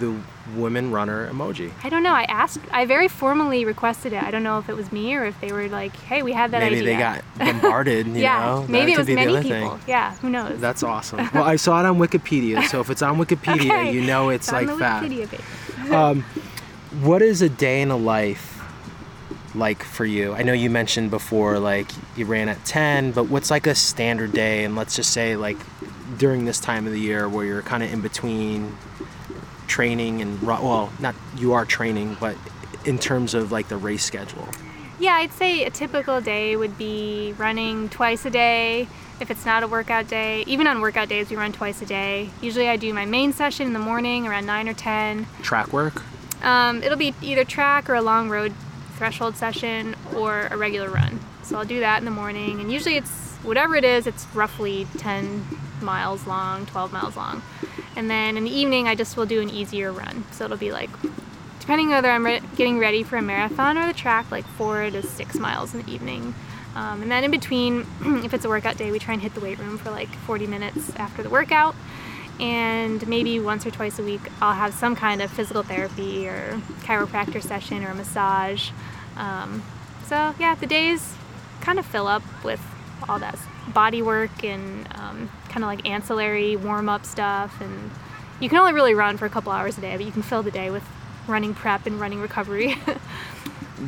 the women runner emoji. I don't know. I asked. I very formally requested it. I don't know if it was me or if they were like, "Hey, we had that Maybe idea." they got bombarded. You yeah. know? That Maybe it was many people. thing. Yeah. Who knows? That's awesome. Well, I saw it on Wikipedia, so if it's on Wikipedia, Okay. you know it's, It's like on the fact. Wikipedia page. Um, what is a day in a life like for you? I know you mentioned before, like you ran at 10, but what's like a standard day? And let's just say, like during this time of the year where you're kind of in between training and well, not you are training, but in terms of like the race schedule. Yeah, I'd say a typical day would be running twice a day. If it's not a workout day, even on workout days, we run twice a day. Usually, I do my main session in the morning around 9 or 10. Track work? Um, it'll be either track or a long road threshold session or a regular run. So I'll do that in the morning, and usually it's whatever it is, it's roughly 10 miles long, 12 miles long. And then in the evening, I just will do an easier run. So it'll be like, depending whether I'm re- getting ready for a marathon or the track, like four to six miles in the evening. Um, and then in between, if it's a workout day, we try and hit the weight room for like 40 minutes after the workout and maybe once or twice a week I'll have some kind of physical therapy or chiropractor session or a massage. Um, so yeah, the days kind of fill up with all that body work and um, kind of like ancillary warm up stuff. And you can only really run for a couple hours a day, but you can fill the day with running prep and running recovery.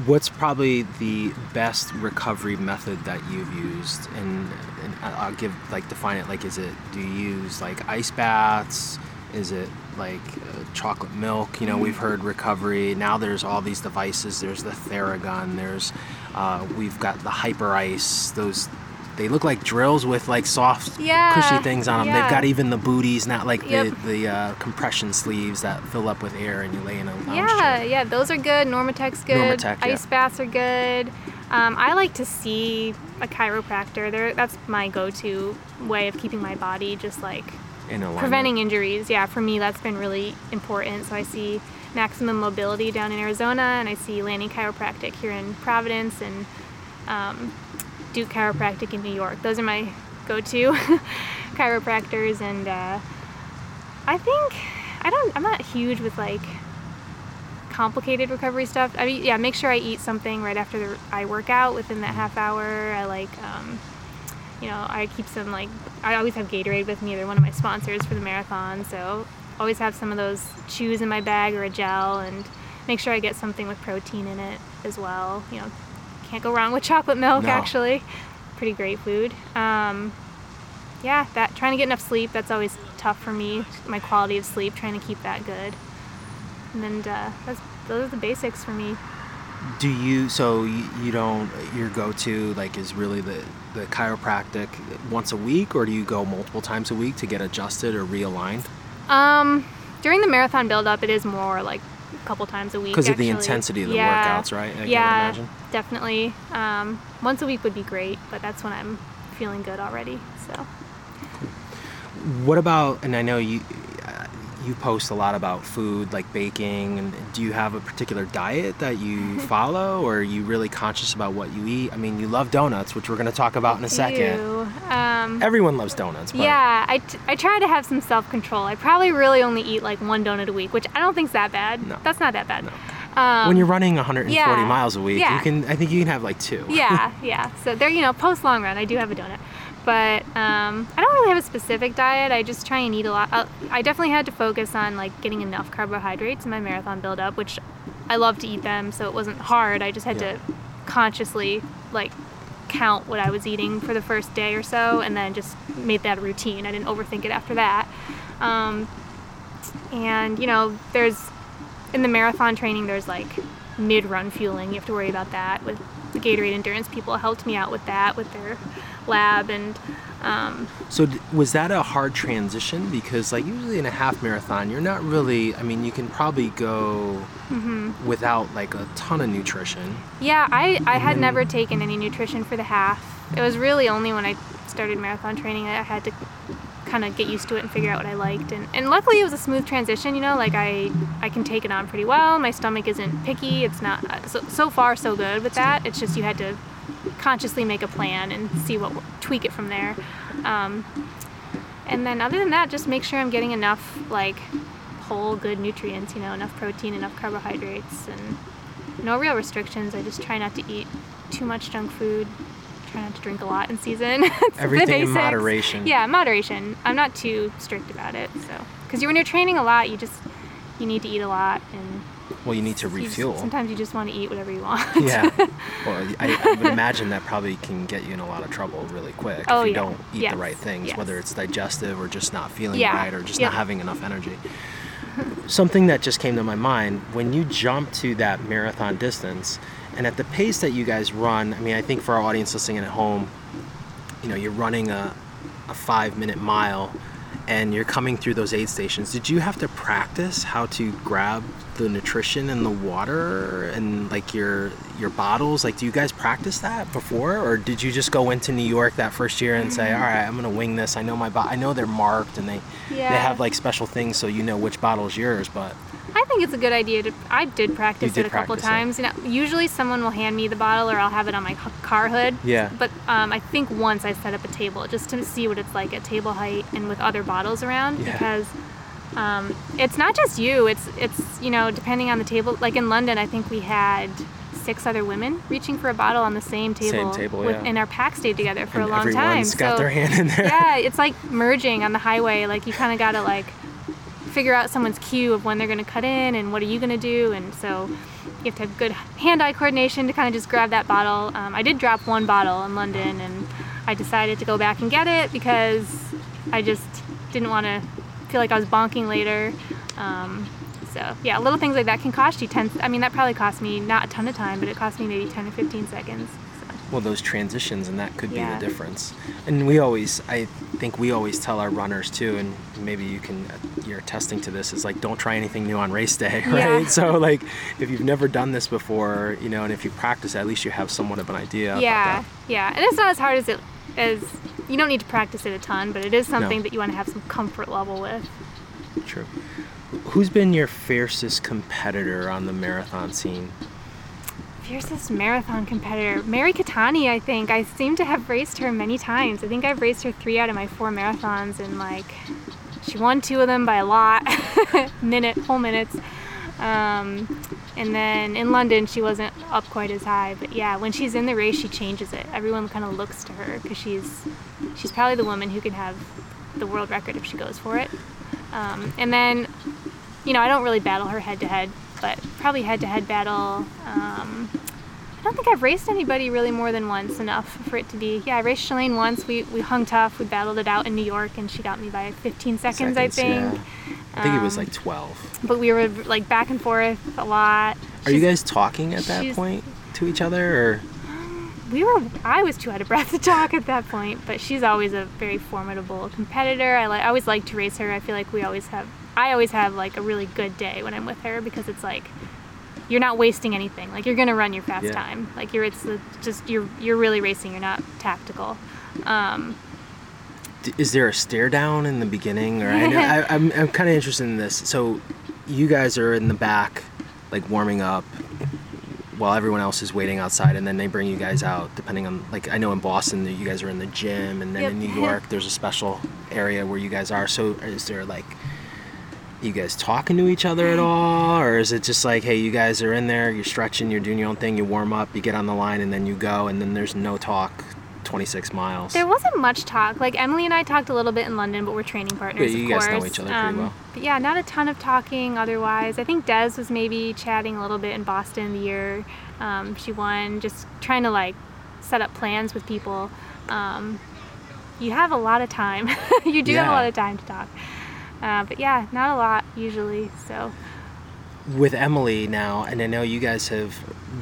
What's probably the best recovery method that you've used? And, and I'll give like define it. Like, is it do you use like ice baths? Is it like uh, chocolate milk? You know, we've heard recovery. Now there's all these devices. There's the Theragun. There's uh, we've got the Hyper Ice. Those they look like drills with like soft, Yeah, cushy things on them. yeah. They've got even the booties, not like Yep. the the uh, compression sleeves that fill up with air and you lay in a lounge Yeah, chair. yeah, those are good. Normatec's good. Normatec, yeah. Ice baths are good. Um, I like to see a chiropractor. They're, that's my go-to way of keeping my body just like In preventing injuries. Yeah, for me that's been really important. So I see Maximum Mobility down in Arizona, and I see Lanny Chiropractic here in Providence, and um, Duke Chiropractic in New York. Those are my go-to chiropractors, and uh, I think I don't. I'm not huge with like complicated recovery stuff. I mean, yeah, make sure I eat something right after the, I work out within that half hour. I like, um, you know, I keep some like I always have Gatorade with me. They're one of my sponsors for the marathon, so always have some of those chews in my bag or a gel, and make sure I get something with protein in it as well. You know, can't go wrong with chocolate milk. No. Actually, pretty great food. Um, yeah, that trying to get enough sleep. That's always tough for me. My quality of sleep, trying to keep that good. And then uh, that's, those are the basics for me. Do you so you, you don't your go-to like is really the the chiropractic once a week or do you go multiple times a week to get adjusted or realigned Um, during the marathon build-up, it is more like couple times a week. because of the intensity of the Yeah. workouts, right? I yeah, imagine. definitely. Um, once a week would be great, but that's when I'm feeling good already. So. What about and I know you you post a lot about food like baking and do you have a particular diet that you follow or are you really conscious about what you eat? I mean, you love donuts, which we're going to talk about in a second. Um, Everyone loves donuts, but Yeah, I, t- I try to have some self control. I probably really only eat like one donut a week, which I don't think's that bad. No. That's not that bad. No. Um, when you're running 140 yeah, miles a week, yeah. you can I think you can have like two. yeah, yeah. So there, you know, post long run, I do have a donut, but um, I don't really have a specific diet. I just try and eat a lot. Uh, I definitely had to focus on like getting enough carbohydrates in my marathon build up, which I love to eat them, so it wasn't hard. I just had Yeah. to consciously like count what I was eating for the first day or so, and then just made that a routine. I didn't overthink it after that. Um, and you know, there's in the marathon training, there's like mid-run fueling. You have to worry about that. With the Gatorade Endurance people helped me out with that with their lab and. Um, So d- was that a hard transition? Because like usually in a half marathon, you're not really. I mean, you can probably go Mm-hmm. without like a ton of nutrition. Yeah, I, I had never taken any nutrition for the half. It was really only when I started marathon training that I had to kind of get used to it and figure out what I liked. And, and luckily it was a smooth transition, you know, like I, I can take it on pretty well. My stomach isn't picky. It's not, uh, so, so far so good with that. It's just you had to consciously make a plan and see what, tweak it from there. Um, and then other than that, just make sure I'm getting enough like whole good nutrients, you know, enough protein, enough carbohydrates, and no real restrictions. I just try not to eat too much junk food. Try not to drink a lot in season. Everything in moderation. Yeah, moderation. I'm not too strict about it. So, because when you're training a lot, you just you need to eat a lot, and Well, you need to you just- refuel. sometimes you just want to eat whatever you want. yeah. Well, I, I would imagine that probably can get you in a lot of trouble really quick Oh, if you yeah. don't eat Yes. the right things, Yes. whether it's digestive or just not feeling Yeah. right or just Yep. not having enough energy. Something that just came to my mind when you jump to that marathon distance and at the pace that you guys run, I mean, I think for our audience listening at home, you know, you're running a, a five minute mile and you're coming through those aid stations. Did you have to practice how to grab the nutrition and the water and like your your bottles? Like, do you guys practice that before, or did you just go into New York that first year and say, "All right, I'm gonna wing this. I know my bo- I know they're marked and they they have like special things so you know which bottle's yours." But I think it's a good idea to. I did practice did it a couple it. times. You know, usually someone will hand me the bottle, or I'll have it on my car hood. Yeah. But um, I think once I set up a table just to see what it's like at table height and with other bottles around Yeah. because um, it's not just you. It's it's you know depending on the table. Like in London, I think we had six other women reaching for a bottle on the same table. same table, with, yeah. And our pack stayed together for and a long time. everyone's got so their hand in there. yeah, it's like merging on the highway. Like you kind of gotta like figure out someone's cue of when they're gonna cut in and what are you gonna do, and so you have to have good hand-eye coordination to kind of just grab that bottle. Um, I did drop one bottle in London, and I decided to go back and get it because I just didn't want to feel like I was bonking later. Um, so yeah, little things like that can cost you ten. I mean, that probably cost me not a ton of time, but it cost me maybe ten or fifteen seconds. Well those transitions and that could be the difference. And we always i think we always tell our runners too and maybe you can uh, you're testing to this is like don't try anything new on race day right? Yeah. so like if you've never done this before you know and if you practice at least you have somewhat of an idea yeah, yeah, and it's not as hard as it as you don't need to practice it a ton, but it is something that you want to have some comfort level with. true. Who's been your fiercest competitor on the marathon scene Fiercest marathon competitor, Mary Keitany. I think I seem to have raced her many times. I think I've raced her three out of my four marathons, and like she won two of them by a lot, minute whole minutes. Um, and then in London, she wasn't up quite as high. But yeah, when she's in the race, she changes it. Everyone kind of looks to her because she's she's probably the woman who can have the world record if she goes for it. Um, and then, you know, I don't really battle her head to head, but probably head to head battle. Um, I don't think I've raced anybody really more than once enough for it to be. Yeah, I raced Shalane once. We, we hung tough. We battled it out in New York, and she got me by 15 seconds, I think. yeah. i think it was Um, like 12 But we were like back and forth a lot. are you guys talking at that point to each other or we were I was too out of breath to talk at that point, but she's always a very formidable competitor. I, li- I always like to race her. I feel like we always have I always have like a really good day when I'm with her because it's like you're not wasting anything. Like you're gonna run your fast Yeah. time. Like you're it's just you're you're really racing. You're not tactical. Um, is there a stare down in the beginning or I know, I, I'm, I'm kind of interested in this so you guys are in the back like warming up while everyone else is waiting outside and then they bring you guys out depending on like i know in boston that you guys are in the gym and then Yep. in new york there's a special area where you guys are so is there like you guys talking to each other at all or is it just like hey you guys are in there you're stretching you're doing your own thing you warm up you get on the line and then you go and then there's no talk 26 miles There wasn't much talk. Like Emily and I talked a little bit in London, but we're training partners. Yeah, you of guys know course. each other pretty Um, well. But yeah, not a ton of talking otherwise. I think Des was maybe chatting a little bit in Boston the year um, she won, just trying to like set up plans with people. Um, you have a lot of time. you do have a lot of time to talk. Uh, but yeah, not a lot usually. So with Emily now, and I know you guys have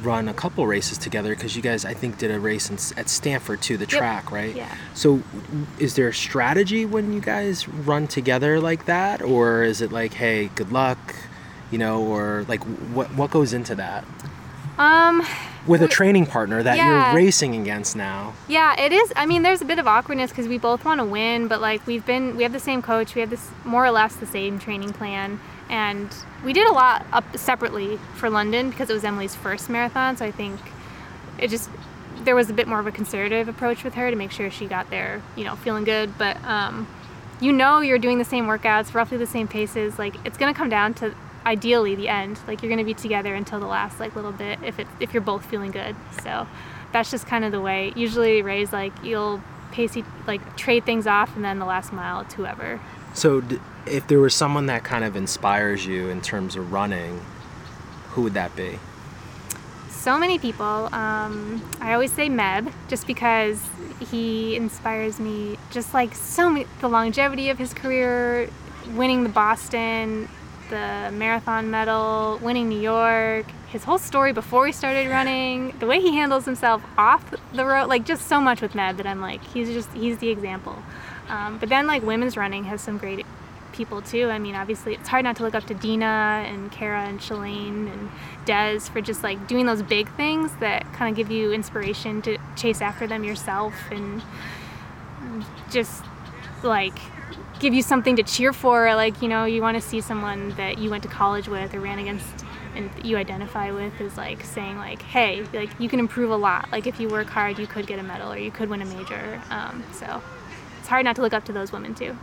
run a couple races together because you guys, I think, did a race in, at Stanford too, the track, right? Yeah. So, is there a strategy when you guys run together like that, or is it like, hey, good luck, you know, or like what what goes into that Um, with a training partner that Yeah. you're racing against now? yeah, it is. I mean, there's a bit of awkwardness because we both want to win, but like we've been, we have the same coach, we have this more or less the same training plan, and we did a lot up separately for London because it was Emily's first marathon. So I think it just there was a bit more of a conservative approach with her to make sure she got there, you know, feeling good. But um, you know, you're doing the same workouts, roughly the same paces. Like it's gonna come down to ideally the end. Like you're gonna be together until the last like little bit if it if you're both feeling good. So that's just kind of the way. Usually, Ray's like you'll pace like trade things off, and then the last mile it's whoever. So, d- if there was someone that kind of inspires you in terms of running, who would that be? so many people. Um, I always say Meb just because he inspires me. Just like so many, the longevity of his career, winning the Boston, the marathon medal, winning New York, his whole story before he started running, the way he handles himself off the road, like just so much with Meb that I'm like, he's just he's the example. Um, but then like women's running has some great people too. I mean, obviously, it's hard not to look up to Deena and Kara and Shalane and Des for just like doing those big things that kind of give you inspiration to chase after them yourself and just like give you something to cheer for. Like, you know, you want to see someone that you went to college with or ran against and you identify with is like saying like hey like you can improve a lot like if you work hard you could get a medal or you could win a major um, so it's hard not to look up to those women too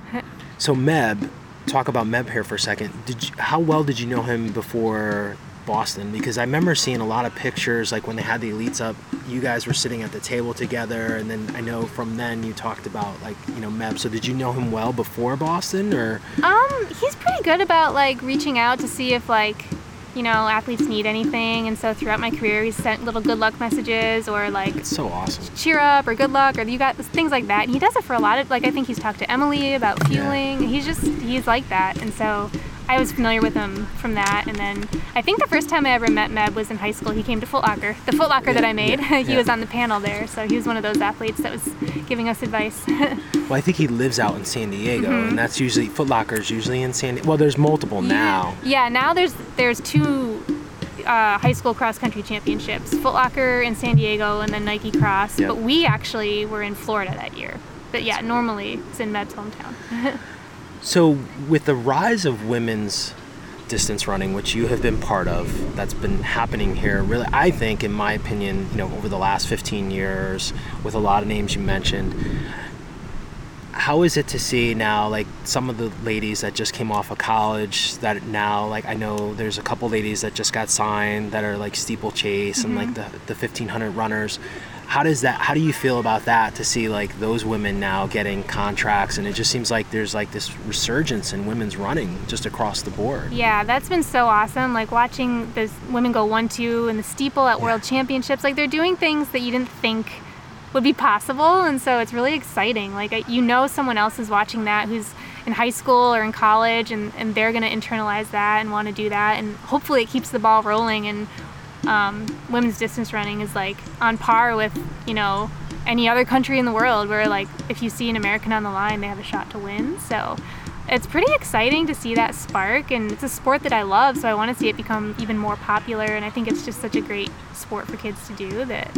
So Meb, talk about Meb here for a second. Did you, how well did you know him before Boston? Because I remember seeing a lot of pictures, like when they had the elites up, you guys were sitting at the table together, and then I know from then you talked about like you know Meb. So did you know him well before Boston, or Um, he's pretty good about like reaching out to see if like, you know, athletes need anything. And so throughout my career, he's sent little good luck messages or like it's so awesome? cheer up or good luck or you got things like that. And he does it for a lot of like I think he's talked to Emily about fueling. He's just he's like that. And so I was familiar with him from that. And then I think the first time I ever met Meb was in high school. He came to Foot Locker, the Foot Locker that I made. yeah, he yeah. was on the panel there, so he was one of those athletes that was giving us advice. Well, I think he lives out in San Diego, Mm-hmm. and that's usually Foot Locker's usually in San. Diego. Well, there's multiple now. Yeah, now there's there's two uh, high school cross country championships: Foot Locker in San Diego, and then Nike Cross. But we actually were in Florida that year. But yeah, normally it's in Meb's hometown. So, with the rise of women's distance running, which you have been part of, that's been happening here, really, I think, in my opinion, you know, over the last 15 years, with a lot of names you mentioned, how is it to see now, like, some of the ladies that just came off of college that now, like, I know there's a couple ladies that just got signed that are like steeplechase and like mm-hmm. the, the 1500 runners. How does that, how do you feel about that to see like those women now getting contracts? And it just seems like there's like this resurgence in women's running just across the board. yeah, that's been so awesome. Like watching those women go one two in the steeple at World Championships. Like they're doing things that you didn't think would be possible, and so it's really exciting. Like you know, someone else is watching that who's in high school or in college, and, and they're gonna internalize that and want to do that, and hopefully it keeps the ball rolling. And um, women's distance running is like on par with you know any other country in the world, where like if you see an American on the line, they have a shot to win. So. It's pretty exciting to see that spark, and it's a sport that I love, so I want to see it become even more popular. And I think it's just such a great sport for kids to do that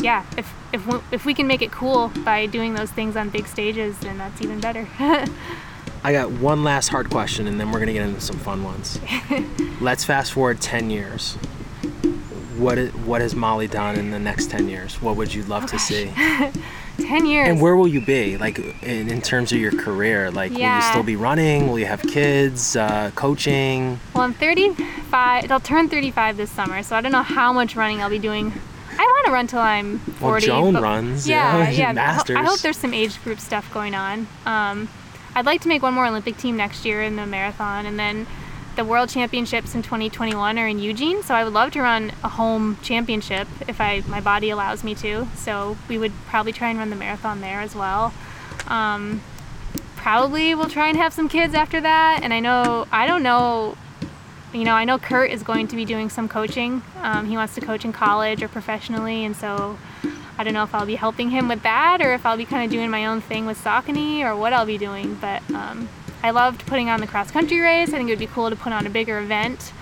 yeah, if if we, if we can make it cool by doing those things on big stages, then that's even better. I got one last hard question and then we're going to get into some fun ones. Let's fast forward 10 years. What, i- what has Molly done in the next 10 years? What would you love to see? Ten years. And where will you be, like in, in terms of your career? Like, will you still be running? Will you have kids? Uh, coaching? well, I'm 35. I'll turn 35 this summer, so I don't know how much running I'll be doing. I want to run till I'm 40. Well, Joan runs. Yeah, yeah. yeah. I ho- Masters. I hope there's some age group stuff going on. Um, I'd like to make one more Olympic team next year in the marathon, and then the World Championships in 2021 are in Eugene. So I would love to run a home championship if I my body allows me to. So we would probably try and run the marathon there as well. Um, probably we'll try and have some kids after that. And I know I don't know you know, I know Kurt is going to be doing some coaching. Um, he wants to coach in college or professionally, and so I don't know if I'll be helping him with that or if I'll be kind of doing my own thing with Saucony or what I'll be doing. But um, I loved putting on the cross country race. I think it would be cool to put on a bigger event.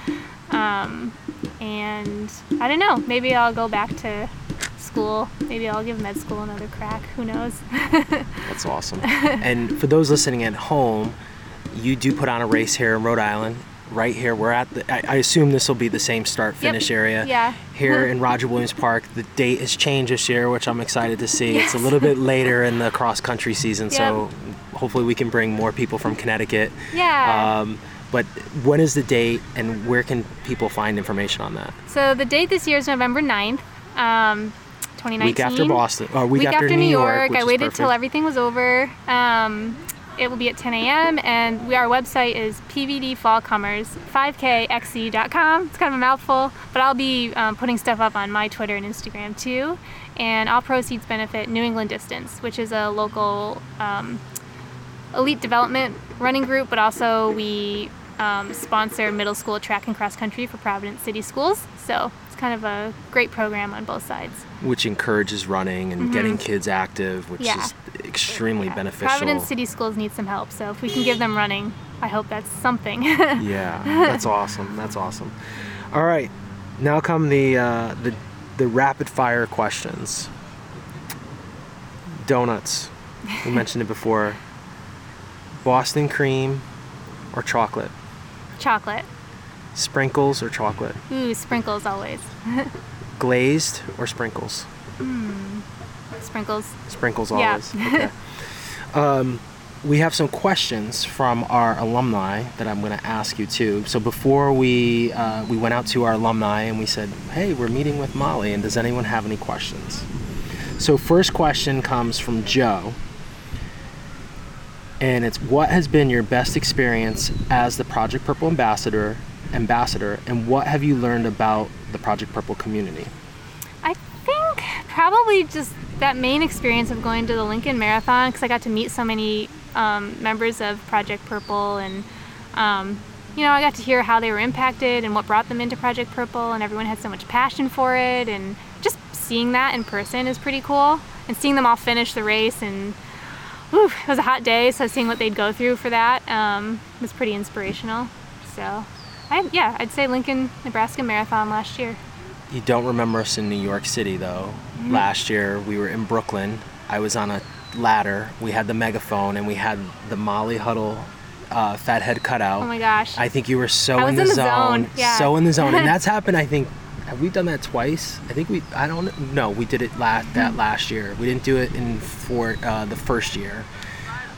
Um, and I don't know, maybe I'll go back to school. Maybe I'll give med school another crack. Who knows? That's awesome. and for those listening at home, you do put on a race here in Rhode Island. Right here, we're at the. I, I assume this will be the same start finish area. Yeah. Here in Roger Williams Park, the date has changed this year, which I'm excited to see. It's a little bit later in the cross country season, so hopefully we can bring more people from Connecticut. Yeah. Um, but when is the date, and where can people find information on that? So the date this year is November 9th, um, 2019. Week after Boston, or week, Week after, New York. which I waited perfect. till everything was over. Um, it will be at 10 a.m. and we, our website is pvdfallcomers5kxc.com. It's kind of a mouthful, but I'll be um, putting stuff up on my Twitter and Instagram too. And all proceeds benefit New England Distance, which is a local um, elite development running group, but also we um, sponsor middle school track and cross country for Providence City Schools. So it's kind of a great program on both sides. which encourages running and getting kids active, which Mm-hmm. Yeah. is extremely Yeah. beneficial. Providence City Schools need some help, so if we can give them running, I hope that's something. Yeah, that's awesome. That's awesome. All right, now come the uh, the the rapid fire questions. Donuts. We mentioned it before. Boston cream or chocolate? Chocolate. Sprinkles or chocolate? Ooh, sprinkles always. Glazed or sprinkles? Sprinkles. Sprinkles Yeah. always. Okay. um, we have some questions from our alumni that I'm going to ask you too. So before we uh, we went out to our alumni and we said, "Hey, we're meeting with Molly, and does anyone have any questions?" So first question comes from Joe, and it's, "What has been your best experience as the Project Purple ambassador?" Ambassador, and what have you learned about the Project Purple community? I think probably just that main experience of going to the Lincoln Marathon because I got to meet so many um, members of Project Purple and um, you know I got to hear how they were impacted and what brought them into Project Purple and everyone had so much passion for it and just seeing that in person is pretty cool and seeing them all finish the race and whew, it was a hot day so seeing what they'd go through for that um, was pretty inspirational so I, yeah I'd say Lincoln Nebraska Marathon last year You don't remember us in New York City though. Mm-hmm. Last year we were in Brooklyn. I was on a ladder. We had the megaphone and we had the Molly Huddle uh, fathead cutout. oh my gosh I think you were so in the, in the zone, zone, yeah. so in the zone, and that's happened. I think have we done that twice? I think we. I don't know. We did it la- that Mm-hmm. last year. We didn't do it in for uh, the first year.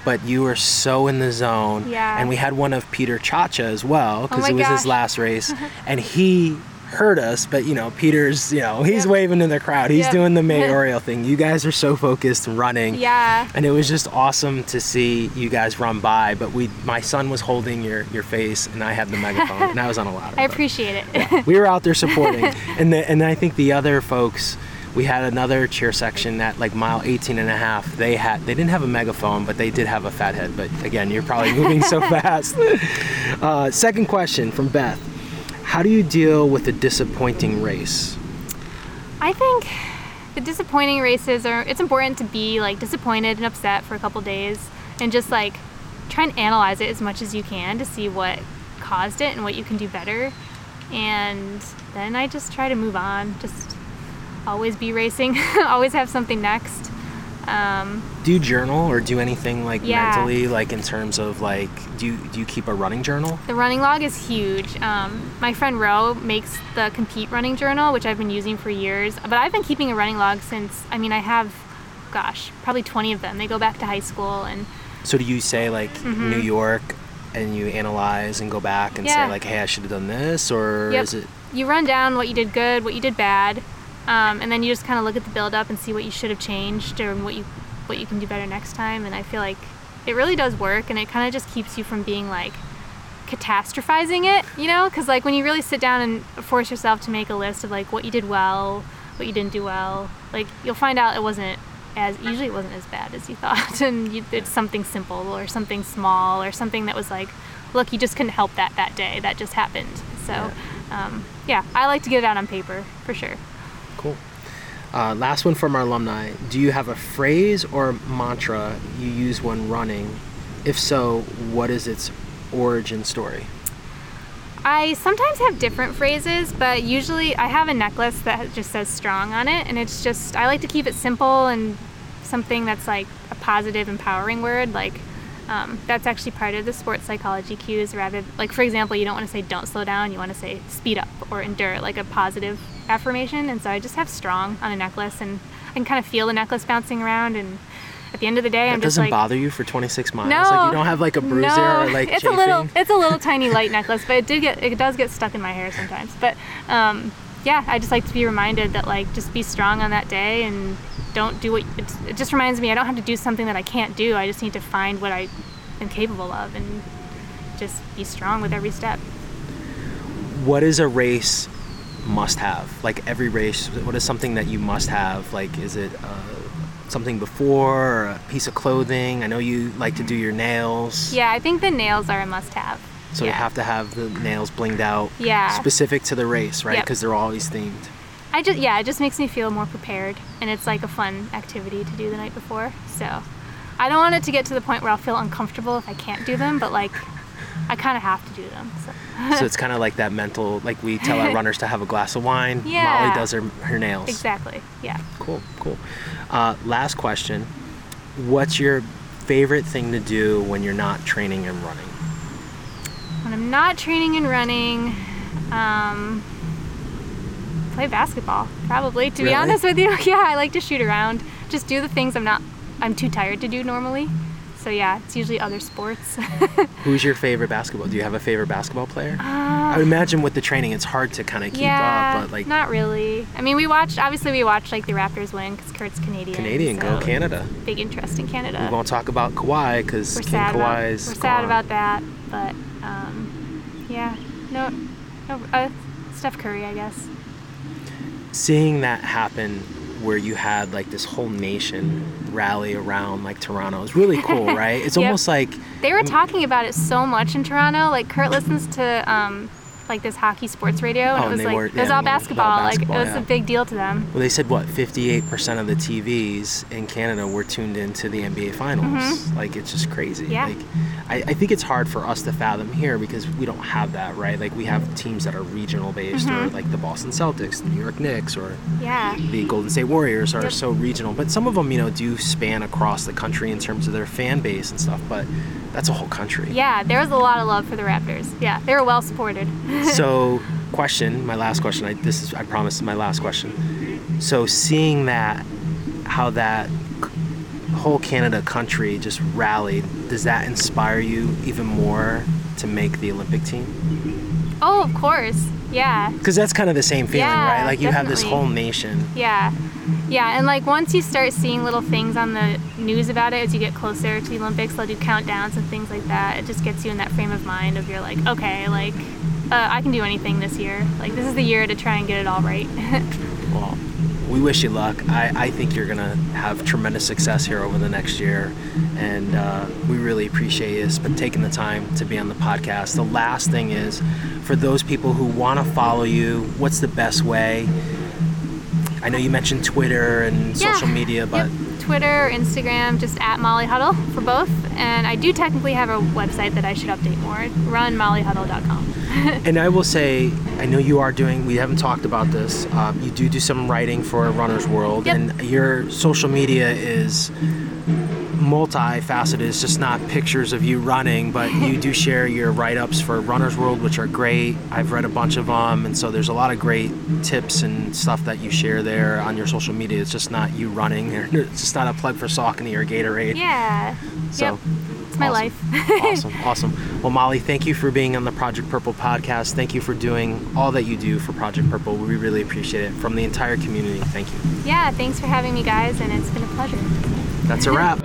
But you were so in the zone, Yeah. and we had one of Peter Ciaccia as well because Oh it was his last race, and he heard us. But you know, Peter's you know he's Yep. waving in the crowd. He's Yep. doing the mayoral thing. You guys are so focused running. yeah And it was just awesome to see you guys run by. But we, my son was holding your, your face, and I had the megaphone, and I was on a ladder. I appreciate it. We were out there supporting, and the, and I think the other folks, we had another cheer section at like mile 18 and a half. They had they didn't have a megaphone, but they did have a fathead. But again, you're probably moving so fast. Uh, second question from Beth: How do you deal with a disappointing race? I think the disappointing races are it's important to be like disappointed and upset for a couple days and just like try and analyze it as much as you can to see what caused it and what you can do better. And then I just try to move on. Just always be racing, always have something next. Um, Do you journal or do anything like Yeah. mentally, like in terms of like do you do you keep a running journal? The running log is huge. Um, my friend Ro makes the Compete Running Journal, which I've been using for years. But I've been keeping a running log since, I mean, I have, gosh, probably 20 of them. They go back to high school. And So do you say like New York and you analyze and go back and Mm-hmm. Yeah. say like, hey, I should have done this, or Yep. is it? you run down what you did good, what you did bad, um, and then you just kind of look at the build up and see what you should have changed or what you what you can do better next time. And I feel like it really does work, and it kind of just keeps you from being like catastrophizing it, you know? Because like when you really sit down and force yourself to make a list of like what you did well, what you didn't do well, like you'll find out it wasn't as usually it wasn't as bad as you thought, and you, it's something simple or something small or something that was like, look, you just couldn't help that that day. That just happened. So So, um, yeah, I like to get it out on paper for sure. Cool. Uh, last one from our alumni. Do you have a phrase or mantra you use when running? If so, what is its origin story? I sometimes have different phrases, but usually I have a necklace that just says strong on it, and it's just, I like to keep it simple and something that's like a positive, empowering word. Like, um, that's actually part of the sports psychology cues rather like for example you don't want to say don't slow down you want to say speed up or endure like a positive affirmation and so i just have strong on a necklace and i can kind of feel the necklace bouncing around and at the end of the day that i'm just doesn't like bother you for 26 miles? No. like you don't have like a bruiser no, or like it's chafing? a little it's a little tiny light necklace but it did get it does get stuck in my hair sometimes. But um, yeah i just like to be reminded that like just be strong on that day and don't do what it just reminds me i don't have to do something that i can't do. I just need to find what i am capable of and just be strong with every step. What is a race must have like every race what is something that you must have like is it uh, something before or a piece of clothing i know you like to do your nails yeah i think the nails are a must have so yeah. you have to have the nails blinged out Yeah. specific to the race right Yep. because they're always themed I just yeah, it just makes me feel more prepared, and it's like a fun activity to do the night before. So I don't want it to get to the point where I'll feel uncomfortable if I can't do them, but like I kind of have to do them. So. so it's kind of like that mental like we tell our runners to have a glass of wine Yeah. molly does her, her nails Exactly. Yeah. cool cool uh, last question what's your favorite thing to do when you're not training and running When I'm not training and running, um, play basketball probably. To Really? be honest with you, yeah, I like to shoot around. Just do the things I'm not. I'm too tired to do normally. So yeah, it's usually other sports. who's your favorite basketball do you have a favorite basketball player Uh, i would imagine with the training it's hard to kind of keep yeah, up but like not really. I mean, we watched. Obviously, we watched like the Raptors win because Kurt's Canadian. canadian go canada Big interest in Canada. we won't talk about Kawhi because King sad about. Kawhi's We're sad gone. about that, but um, yeah, no, no. Uh, Steph Curry, I guess. seeing that happen where you had like this whole nation rally around like Toronto is really cool, right? It's Yep. almost like They were talking about it so much in Toronto. Like Kurt listens to um, like this hockey sports radio, and Oh, it was and like were- it was yeah, all it was all basketball. basketball, like it was a big deal to them. well, they said what 58% of the TVs in Canada were tuned into the NBA finals. Like it's just crazy. Mm-hmm. Yeah. Like I, I think it's hard for us to fathom here because we don't have that, right? Like we have teams that are regional based or Mm-hmm. like the Boston Celtics, the New York Knicks or Yeah. the Golden State Warriors are Yep. so regional, but some of them, you know, do span across the country in terms of their fan base and stuff. But that's a whole country. Yeah, there was a lot of love for the Raptors. Yeah, they were well supported. So, question, my last question. I, this is, I promise, is my last question. So, seeing that, how that whole Canada country just rallied, does that inspire you even more to make the Olympic team? Oh, of course. Yeah. Because that's kind of the same feeling, Yeah, right? Like you have this whole nation. Yeah. Yeah, and like once you start seeing little things on the news about it as you get closer to the Olympics, they'll do countdowns and things like that. It just gets you in that frame of mind of you're like, okay, like uh, I can do anything this year. Like this is the year to try and get it all right. Well, we wish you luck. I, I think you're going to have tremendous success here over the next year. And uh, we really appreciate you taking the time to be on the podcast. The last thing is for those people who want to follow you, what's the best way? I know you mentioned Twitter and Yeah. social media, but Yep. Twitter Instagram, just at Molly Huddle for both. And I do technically have a website that I should update more. Runmollyhuddle.com. and I will say, I know you are doing. We haven't talked about this. Um, you do do some writing for Runner's World, Yep. and your social media is multifaceted. It's just not pictures of you running, but you do share your write-ups for Runner's World, which are great. I've read a bunch of them, and so there's a lot of great tips and stuff that you share there on your social media. It's just not you running. It's just not a plug for Saucony or Gatorade. Yeah. So, yep. It's my awesome. life. awesome, awesome. Well, Molly, thank you for being on the Project Purple podcast. Thank you for doing all that you do for Project Purple. We really appreciate it from the entire community. Thank you. yeah, thanks for having me, guys, and it's been a pleasure. That's a wrap.